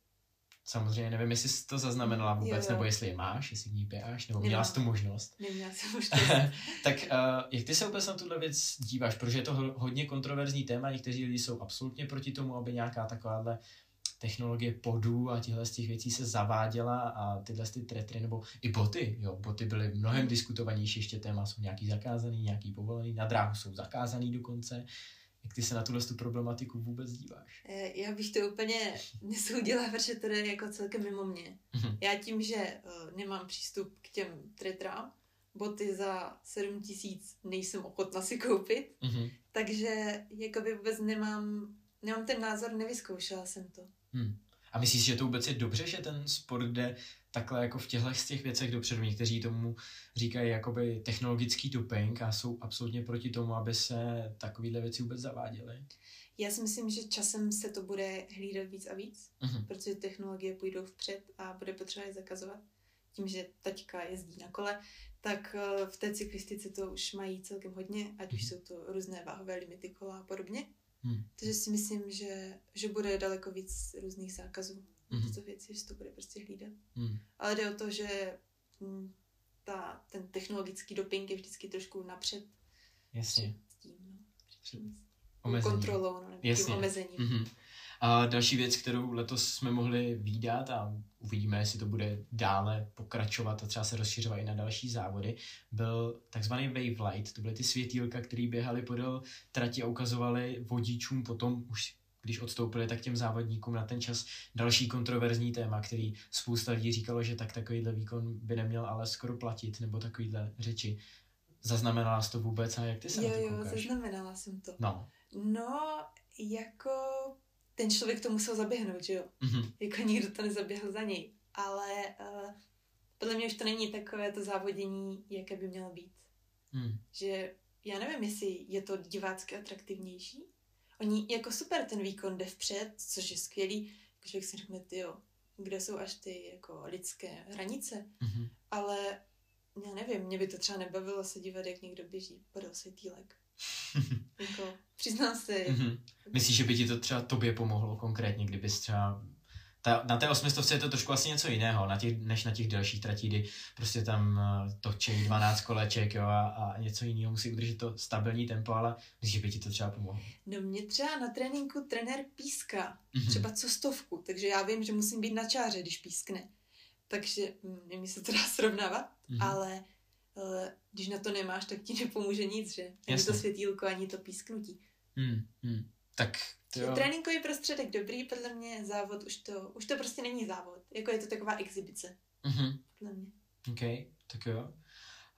Samozřejmě nevím, jestli jsi to zaznamenala vůbec, jo, jo. nebo jestli je máš, jestli v ní běháš, nebo měla jsi tu možnost. Neměla jsem <laughs> možnost. tak uh, jak ty se vůbec na tuhle věc díváš? Protože je to hodně kontroverzní téma, někteří lidi jsou absolutně proti tomu, aby nějaká takováhle technologie podů a těchto z těch věcí se zaváděla a tyhle ty tretry nebo i boty, jo, boty byly mnohem diskutovanější ještě téma, jsou nějaký zakázaný, nějaký povolený, na dráhu jsou zakázaný dokonce. Jak ty se na tuhle tu problematiku vůbec díváš? Eh, já bych to úplně <laughs> nesoudila, protože to je jako celkem mimo mě. Mm-hmm. Já tím, že uh, nemám přístup k těm tretrám, boty za 7 tisíc nejsem ochotna si koupit, mm-hmm. takže jakoby vůbec nemám, nemám ten názor, nevyzkoušela jsem to. Hmm. A myslíš, že to vůbec je dobře, že ten sport jde takhle jako v těchto z těch věcech dopředu? Někteří tomu říkají jakoby technologický doping a jsou absolutně proti tomu, aby se takovéhle věci vůbec zaváděly. Já si myslím, že časem se to bude hlídat víc a víc, uh-huh. protože technologie půjdou vpřed a bude potřeba je zakazovat. Tím, že taťka jezdí na kole, tak eh, v té cyklistice to už mají celkem hodně, ať už uh-huh. jsou to různé váhové limity kola a podobně. Hmm. Takže si myslím, že, že bude daleko víc různých zákazů hmm. tyto věci, že to bude prostě hlídat. Hmm. Ale jde o to, že hm, ta, ten technologický doping je vždycky trošku napřed. Jasně. S tím, no. omezení. kontrolou, no, nebo Jasně. tím omezením. Mm-hmm. A další věc, kterou letos jsme mohli výdat a uvidíme, jestli to bude dále pokračovat a třeba se rozšiřovat i na další závody, byl takzvaný wave light. To byly ty světýlka, které běhaly podél trati a ukazovaly vodičům potom už když odstoupili, tak těm závodníkům na ten čas další kontroverzní téma, který spousta lidí říkalo, že tak takovýhle výkon by neměl ale skoro platit, nebo takovýhle řeči. Zaznamenala jsi to vůbec a jak ty se jo, na to Jo, zaznamenala jsem to. No. No, jako ten člověk to musel zaběhnout, že jo? Mm-hmm. Jako nikdo to nezaběhl za něj. Ale uh, podle mě už to není takové to závodění, jaké by mělo být. Mm. Že já nevím, jestli je to divácky atraktivnější. Oni jako super ten výkon jde vpřed, což je skvělý. Člověk si řekne, ty jo, kde jsou až ty jako lidské hranice. Mm-hmm. Ale já nevím, mě by to třeba nebavilo se dívat, jak někdo běží podél světýlek. <laughs> jako, přiznám se. Mm-hmm. Myslíš, že by ti to třeba tobě pomohlo konkrétně, kdybys třeba ta, na té osmistovce je to trošku asi něco jiného, na těch, než na těch delších tratí, kdy prostě tam uh, točí 12 koleček jo, a, a něco jiného musí udržet to stabilní tempo, ale myslíš, že by ti to třeba pomohlo? No mě třeba na tréninku trenér píská, mm-hmm. třeba co stovku, takže já vím, že musím být na čáře, když pískne. Takže hm, nevím, se to dá srovnávat, mm-hmm. ale uh, když na to nemáš, tak ti nepomůže nic, že? Ani Jasne. to světýlko, ani to písknutí. Mm, mm. Tak Jo. Tréninkový prostředek dobrý, podle mě závod už to, už to prostě není závod. Jako je to taková exibice. Mm-hmm. Podle mě. OK, tak jo.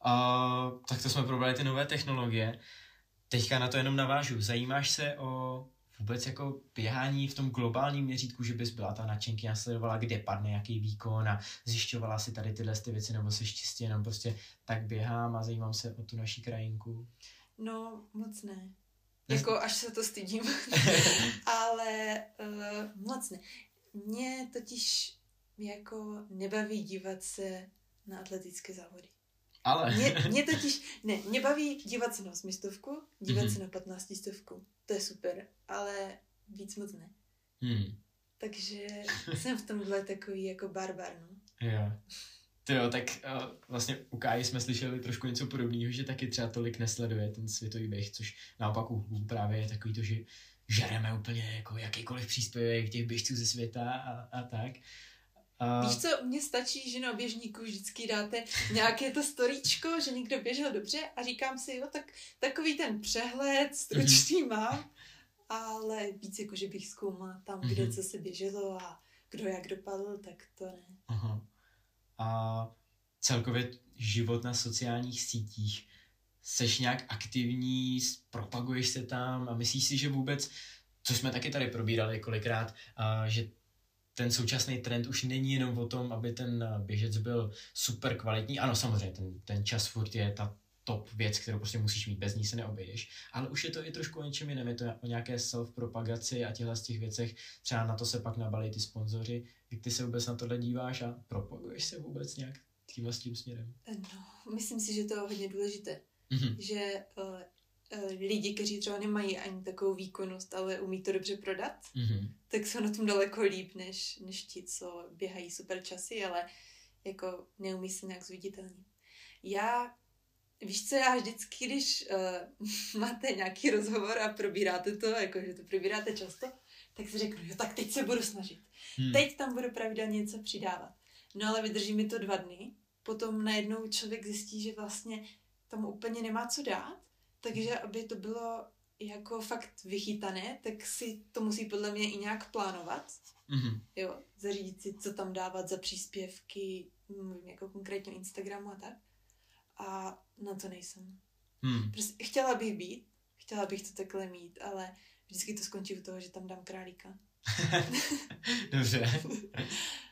A, tak to jsme probrali ty nové technologie. Teďka na to jenom navážu. Zajímáš se o vůbec jako běhání v tom globálním měřítku, že bys byla ta nadšenky sledovala, kde padne jaký výkon a zjišťovala si tady tyhle ty věci, nebo se čistě jenom prostě tak běhám a zajímám se o tu naší krajinku? No, moc ne. Jako až se to stydím. <laughs> Ale uh, moc ne. Mě totiž jako nebaví dívat se na atletické závody. Ale. Mě, mě totiž, ne, mě baví dívat se na osmistovku, dívat mm-hmm. se na patnáctistovku. To je super, ale víc moc ne. Hmm. Takže jsem v tomhle takový jako barbar, no. Jo. To jo, tak uh, vlastně u Káji jsme slyšeli trošku něco podobného, že taky třeba tolik nesleduje ten světový běh, což naopak u právě je takový to, že žereme úplně jako jakýkoliv příspěvek těch běžců ze světa a, a tak. A... Víš co, mně stačí, že na běžníku vždycky dáte nějaké to storíčko, že někdo běžel dobře a říkám si, jo, tak takový ten přehled stručný mm-hmm. mám, ale víc jako, že bych zkoumala tam, kde mhm. co se běželo a kdo jak dopadl, tak to ne. Aha a celkově život na sociálních sítích. Seš nějak aktivní, propaguješ se tam a myslíš si, že vůbec, co jsme taky tady probírali kolikrát, a že ten současný trend už není jenom o tom, aby ten běžec byl super kvalitní. Ano, samozřejmě, ten, ten čas furt je ta top věc, kterou prostě musíš mít, bez ní se neobejdeš. Ale už je to i trošku o něčem jiném, je to o nějaké self-propagaci a těchto z těch věcech. Třeba na to se pak nabalí ty sponzoři. Jak ty se vůbec na tohle díváš a propaguješ se vůbec nějak tímhle s tím směrem? No, myslím si, že to je hodně důležité. Mm-hmm. Že uh, uh, lidi, kteří třeba nemají ani takovou výkonnost, ale umí to dobře prodat, mm-hmm. tak jsou na tom daleko líp, než, než ti, co běhají super časy, ale jako neumí se nějak zviditelnit. Já Víš co, já vždycky, když uh, <laughs> máte nějaký rozhovor a probíráte to, jako že to probíráte často, tak si řeknu, jo, tak teď se budu snažit. Hmm. Teď tam budu pravidelně něco přidávat. No ale vydrží mi to dva dny, potom najednou člověk zjistí, že vlastně tam úplně nemá co dát, takže aby to bylo jako fakt vychytané, tak si to musí podle mě i nějak plánovat. Mm-hmm. Jo, zařídit si, co tam dávat za příspěvky, mluvím jako konkrétně Instagramu a tak a na to nejsem. Hmm. Prostě chtěla bych být, chtěla bych to takhle mít, ale vždycky to skončí u toho, že tam dám králíka. <laughs> Dobře. <laughs>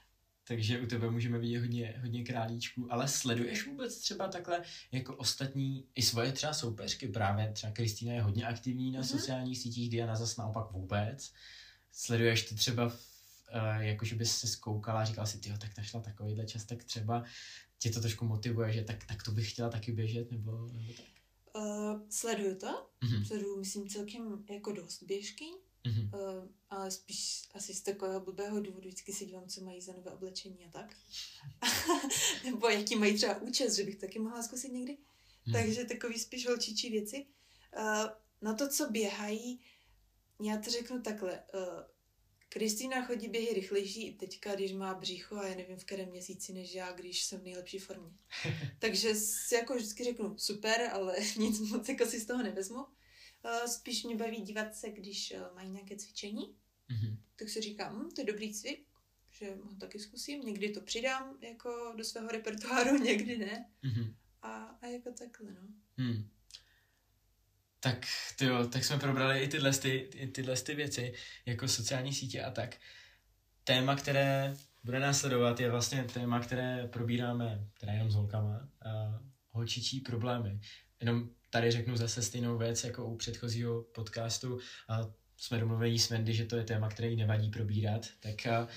Takže u tebe můžeme vidět hodně, hodně králíčků, ale sleduješ vůbec třeba takhle jako ostatní, i svoje třeba soupeřky, právě třeba Kristýna je hodně aktivní na mm-hmm. sociálních sítích, Diana zase naopak vůbec. Sleduješ to třeba, v, uh, jako že bys se zkoukala a říkala si, tyjo, tak našla takovýhle čas, tak třeba tě to trošku motivuje, že tak, tak to bych chtěla taky běžet, nebo, nebo tak? Uh, sleduju to, mm-hmm. sleduju, myslím, celkem jako dost běžky, mm-hmm. uh, ale spíš asi z takového blbého důvodu vždycky si dívám, co mají za nové oblečení a tak. <laughs> nebo jaký mají třeba účest, že bych taky mohla zkusit někdy. Mm. Takže takový spíš holčičí věci. Uh, na to, co běhají, já to řeknu takhle. Uh, Kristýna chodí běhy rychlejší i teďka, když má břicho a já nevím v kterém měsíci než já, když jsem v nejlepší formě. <laughs> Takže si jako vždycky řeknu super, ale <laughs> nic moc jako si z toho nevezmu. Uh, spíš mě baví dívat se, když uh, mají nějaké cvičení, mm-hmm. tak si říkám, hm, to je dobrý cvik, že ho taky zkusím, někdy to přidám jako do svého repertoáru, <laughs> někdy ne. Mm-hmm. A, a jako takhle, no. Mm. Tak, tyjo, tak jsme probrali i tyhle, ty, i tyhle ty věci, jako sociální sítě a tak. Téma, které bude následovat, je vlastně téma, které probíráme, teda jenom s holkama, a holčičí problémy. Jenom tady řeknu zase stejnou věc jako u předchozího podcastu a jsme domluveni s Wendy, že to je téma, které jí nevadí probírat, tak a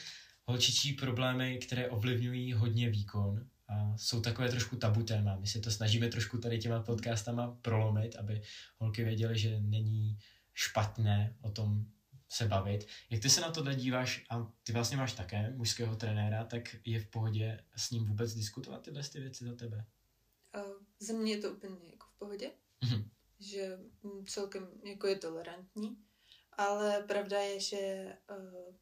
holčičí problémy, které ovlivňují hodně výkon a jsou takové trošku tabu téma. My se to snažíme trošku tady těma podcastama prolomit, aby holky věděly, že není špatné o tom se bavit. Jak ty se na to díváš, a ty vlastně máš také mužského trenéra, tak je v pohodě s ním vůbec diskutovat tyhle ty věci za tebe? Za mě je to úplně jako v pohodě, mm-hmm. že celkem jako je tolerantní, ale pravda je, že uh,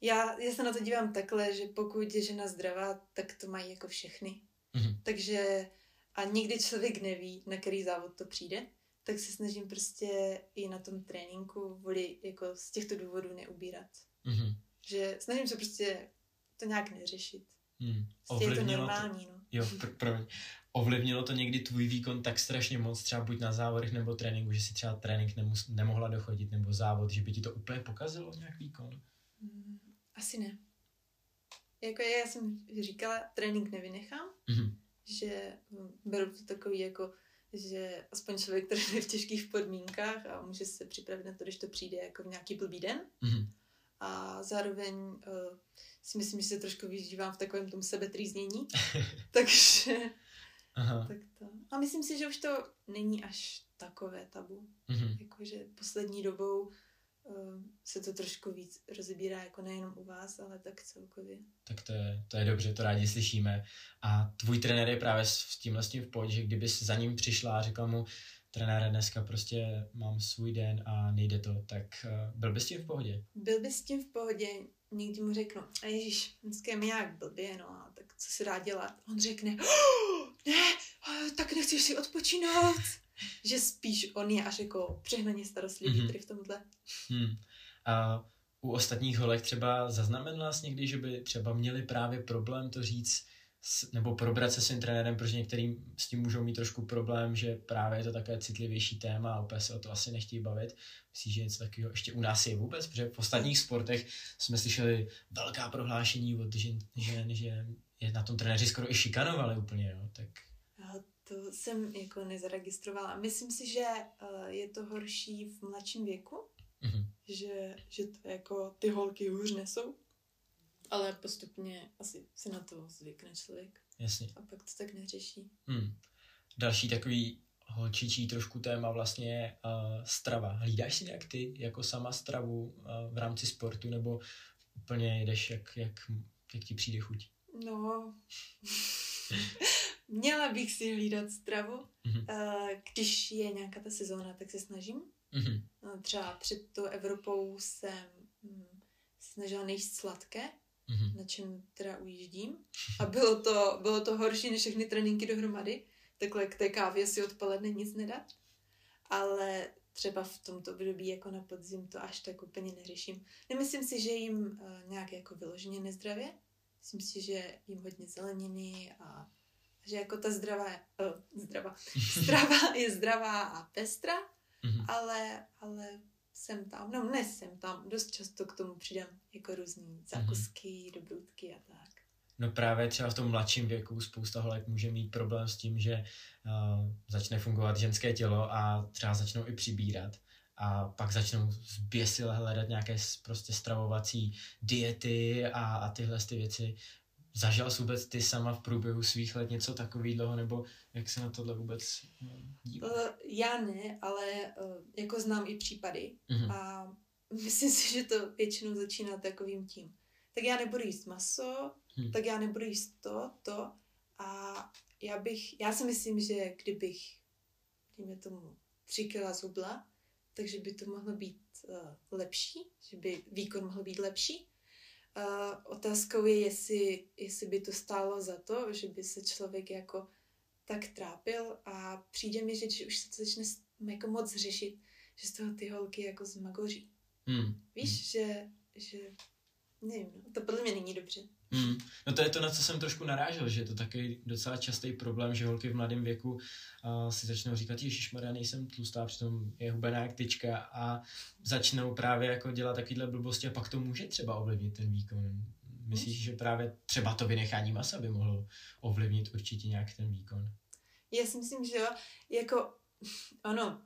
já, já se na to dívám takhle, že pokud je žena zdravá, tak to mají jako všechny. Mm-hmm. Takže a nikdy člověk neví, na který závod to přijde, tak se snažím prostě i na tom tréninku voli jako z těchto důvodů neubírat. Mm-hmm. Že snažím se prostě to nějak neřešit. Mm. Prostě je to normální, to, no. Jo, pr- promiň. Ovlivnilo to někdy tvůj výkon tak strašně moc, třeba buď na závodech nebo tréninku, že si třeba trénink nemus- nemohla dochodit, nebo závod, že by ti to úplně pokazilo nějak výkon? Mm. Asi ne. Jako já jsem říkala, trénink nevynechám, mm-hmm. že beru to takový jako, že aspoň člověk trénuje v těžkých podmínkách a může se připravit na to, když to přijde jako v nějaký blbý den. Mm-hmm. A zároveň uh, si myslím, že se trošku vyžívám v takovém tom sebetrýznění. <laughs> takže Aha. tak to. A myslím si, že už to není až takové tabu. Mm-hmm. Jakože poslední dobou Ehm, se to trošku víc rozebírá, jako nejenom u vás, ale tak celkově. Tak to je, to je dobře, to rádi slyšíme. A tvůj trenér je právě s tím v pohodě, že kdyby za ním přišla a řekla mu, trenére, dneska prostě mám svůj den a nejde to, tak uh, byl bys s tím v pohodě? Byl bys s tím v pohodě, někdy mu řeknu, a ježiš, dneska je mi nějak blbě, no a tak co se dá dělat? On řekne, oh, ne, tak nechceš si odpočinout že spíš on je až jako přehnaně starostlivý mm-hmm. tady v tomhle. Hmm. A u ostatních holek třeba zaznamenala jsi někdy, že by třeba měli právě problém to říct s, nebo probrat se svým trenérem, protože některým s tím můžou mít trošku problém, že právě je to takové citlivější téma a úplně se o to asi nechtějí bavit. Myslíš, že něco takového ještě u nás je vůbec? Protože v ostatních sportech jsme slyšeli velká prohlášení od žen, že, že je na tom trenéři skoro i šikanovali úplně, jo? tak to jsem jako nezaregistrovala. Myslím si, že uh, je to horší v mladším věku, mm-hmm. že, že to jako ty holky hůř nesou, ale postupně asi se na to zvykne člověk. Jasně. A pak to tak neřeší. Hmm. Další takový holčičí trošku téma vlastně je uh, strava. Hlídáš si nějak ty jako sama stravu uh, v rámci sportu nebo úplně jdeš, jak, jak, jak ti přijde chuť? No, Měla bych si hlídat stravu. Mm-hmm. Když je nějaká ta sezóna, tak se snažím. Mm-hmm. Třeba před tou Evropou jsem hm, snažila nejíst sladké, mm-hmm. na čem teda ujíždím. A bylo to, bylo to horší než všechny tréninky dohromady. Takhle k té kávě si odpoledne nic nedat. Ale třeba v tomto období jako na podzim to až tak úplně neřeším. Nemyslím si, že jim uh, nějak jako vyloženě nezdravě. Myslím si, že jim hodně zeleniny a že jako ta zdravá, uh, zdravá, <laughs> strava je zdravá a pestrá, mm-hmm. ale, ale jsem tam, no ne jsem tam, dost často k tomu přidám jako různý zákusky, mm-hmm. dobrutky a tak. No právě třeba v tom mladším věku spousta holek může mít problém s tím, že uh, začne fungovat ženské tělo a třeba začnou i přibírat a pak začnou zběsile hledat nějaké prostě stravovací diety a, a tyhle ty věci. Zažil jsi vůbec ty sama v průběhu svých let něco takového, nebo jak se na tohle vůbec díváš? Uh, já ne, ale uh, jako znám i případy uh-huh. a myslím si, že to většinou začíná takovým tím. Tak já nebudu jíst maso, hmm. tak já nebudu jíst to, to a já bych, já si myslím, že kdybych, dejme tomu, tři kila zhubla, takže by to mohlo být uh, lepší, že by výkon mohl být lepší. Uh, otázkou je, jestli, jestli by to stálo za to, že by se člověk jako tak trápil a přijde mi, že když už se to začne jako moc řešit, že z toho ty holky jako zmagoří. Hmm. Víš, hmm. že, že nevím, no, to podle mě není dobře. Hmm. No to je to, na co jsem trošku narážel, že je to taky docela častý problém, že holky v mladém věku uh, si začnou říkat, Ježíš Maria, nejsem tlustá, přitom je hubená jak tyčka a začnou právě jako dělat takovýhle blbosti a pak to může třeba ovlivnit ten výkon. Myslíš, že právě třeba to vynechání masa by mohlo ovlivnit určitě nějak ten výkon? Já si myslím, že jo, jako <laughs> ono,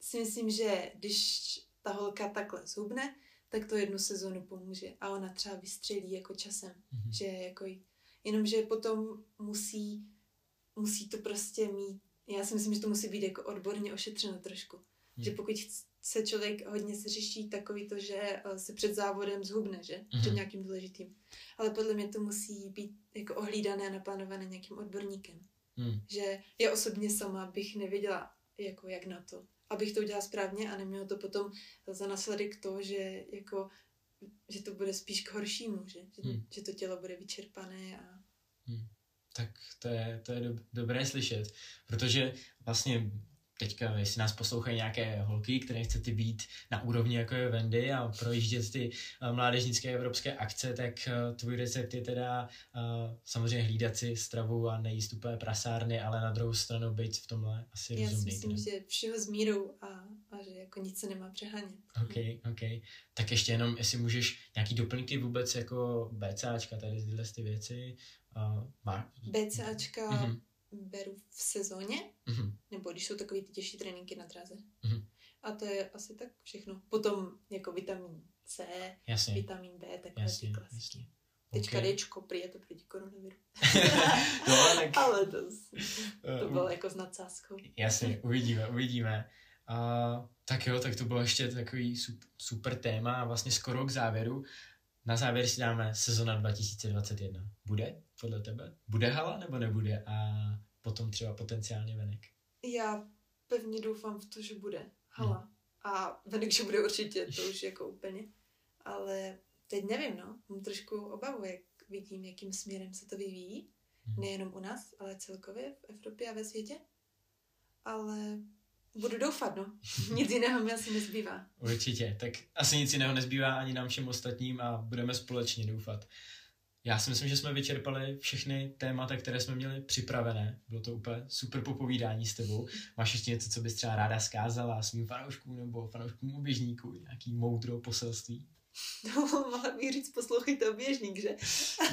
si myslím, že když ta holka takhle zhubne, tak to jednu sezonu pomůže a ona třeba vystřelí jako časem, mm-hmm. že jako jenomže potom musí, musí to prostě mít, já si myslím, že to musí být jako odborně ošetřeno trošku, mm. že pokud se člověk hodně se řeší takový to, že eh, se před závodem zhubne, že? Mm-hmm. Před nějakým důležitým. Ale podle mě to musí být jako ohlídané a naplánované nějakým odborníkem. Mm. Že já osobně sama bych nevěděla, jako jak na to abych to udělala správně a nemělo to potom za následek to, že jako že to bude spíš k horšímu, že, že, hmm. že to tělo bude vyčerpané a hmm. Tak to je, to je do, dobré slyšet, protože vlastně teďka, jestli nás poslouchají nějaké holky, které chcete být na úrovni jako je Wendy a projíždět ty uh, mládežnické evropské akce, tak uh, tvůj recept je teda uh, samozřejmě hlídat si stravu a nejíst úplně prasárny, ale na druhou stranu být v tomhle asi Já rozumný. Já si myslím, že všeho s mírou a, a že jako nic se nemá přehánět. OK, OK. Tak ještě jenom, jestli můžeš nějaký doplňky vůbec jako BCAčka, tady tyhle ty věci. Uh, má... BCAčka, mm-hmm beru v sezóně, mm-hmm. nebo když jsou takové ty těžší tréninky na dráze. Mm-hmm. A to je asi tak všechno. Potom jako vitamin C, jasně. vitamin B, takové jasně, ty klasiky. Teďka okay. Dčko, prý je to proti koronaviru. <laughs> no, tak... Ale to, to uh, bylo jako s nadsázkou. Jasně, uvidíme, uvidíme. Uh, tak jo, tak to bylo ještě takový super, super téma a vlastně skoro k závěru. Na závěr si dáme sezona 2021. Bude podle tebe? Bude hala nebo nebude? A potom třeba potenciálně venek? Já pevně doufám v to, že bude hala. Hmm. A venek, že bude určitě, to už jako úplně. Ale teď nevím, no. Mám trošku obavu, jak vidím, jakým směrem se to vyvíjí. Hmm. Nejenom u nás, ale celkově v Evropě a ve světě. Ale Budu doufat, no. <laughs> Nic jiného mi asi nezbývá. Určitě. Tak asi nic jiného nezbývá ani nám všem ostatním a budeme společně doufat. Já si myslím, že jsme vyčerpali všechny témata, které jsme měli připravené. Bylo to úplně super popovídání s tebou. Máš ještě něco, co bys třeba ráda zkázala svým fanouškům nebo fanouškům oběžníků? Nějaký moudro poselství? <laughs> No, mohla bych říct, poslouchejte oběžník, že?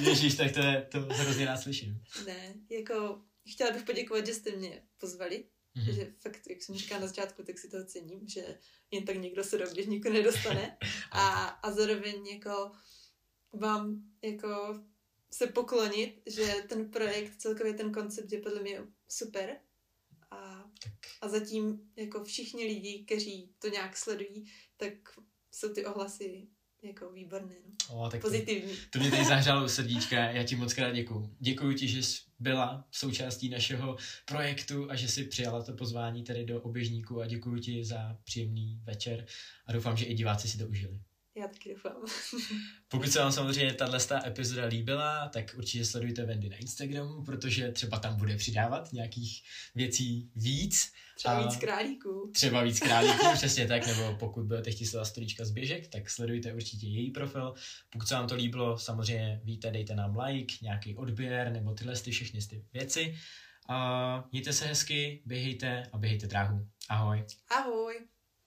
<laughs> Ježíš, tak to, je, to hrozně rád slyším. Ne, jako chtěla bych poděkovat, že jste mě pozvali Mm-hmm. Že fakt, jak jsem říkala na začátku, tak si toho cením, že jen tak někdo se do běžníku nedostane. <laughs> A, a zároveň jako vám jako se poklonit, že ten projekt, celkově ten koncept je podle mě super. A, a zatím jako všichni lidi, kteří to nějak sledují, tak jsou ty ohlasy jako výborné, no. O, tak Pozitivní. To, to mě tady zahřálo srdíčka, já ti moc krát děkuju. Děkuji ti, že jsi byla součástí našeho projektu a že jsi přijala to pozvání tady do oběžníku a děkuji ti za příjemný večer a doufám, že i diváci si to užili. Já taky doufám. <laughs> Pokud se vám samozřejmě tahle epizoda líbila, tak určitě sledujte Wendy na Instagramu, protože třeba tam bude přidávat nějakých věcí víc. Třeba a víc králíků. Třeba víc králíků, <laughs> přesně tak, nebo pokud budete chtít sledovat storíčka z běžek, tak sledujte určitě její profil. Pokud se vám to líbilo, samozřejmě víte, dejte nám like, nějaký odběr, nebo tyhle ty všechny ty věci. A mějte se hezky, běhejte a běhejte dráhu. Ahoj. Ahoj.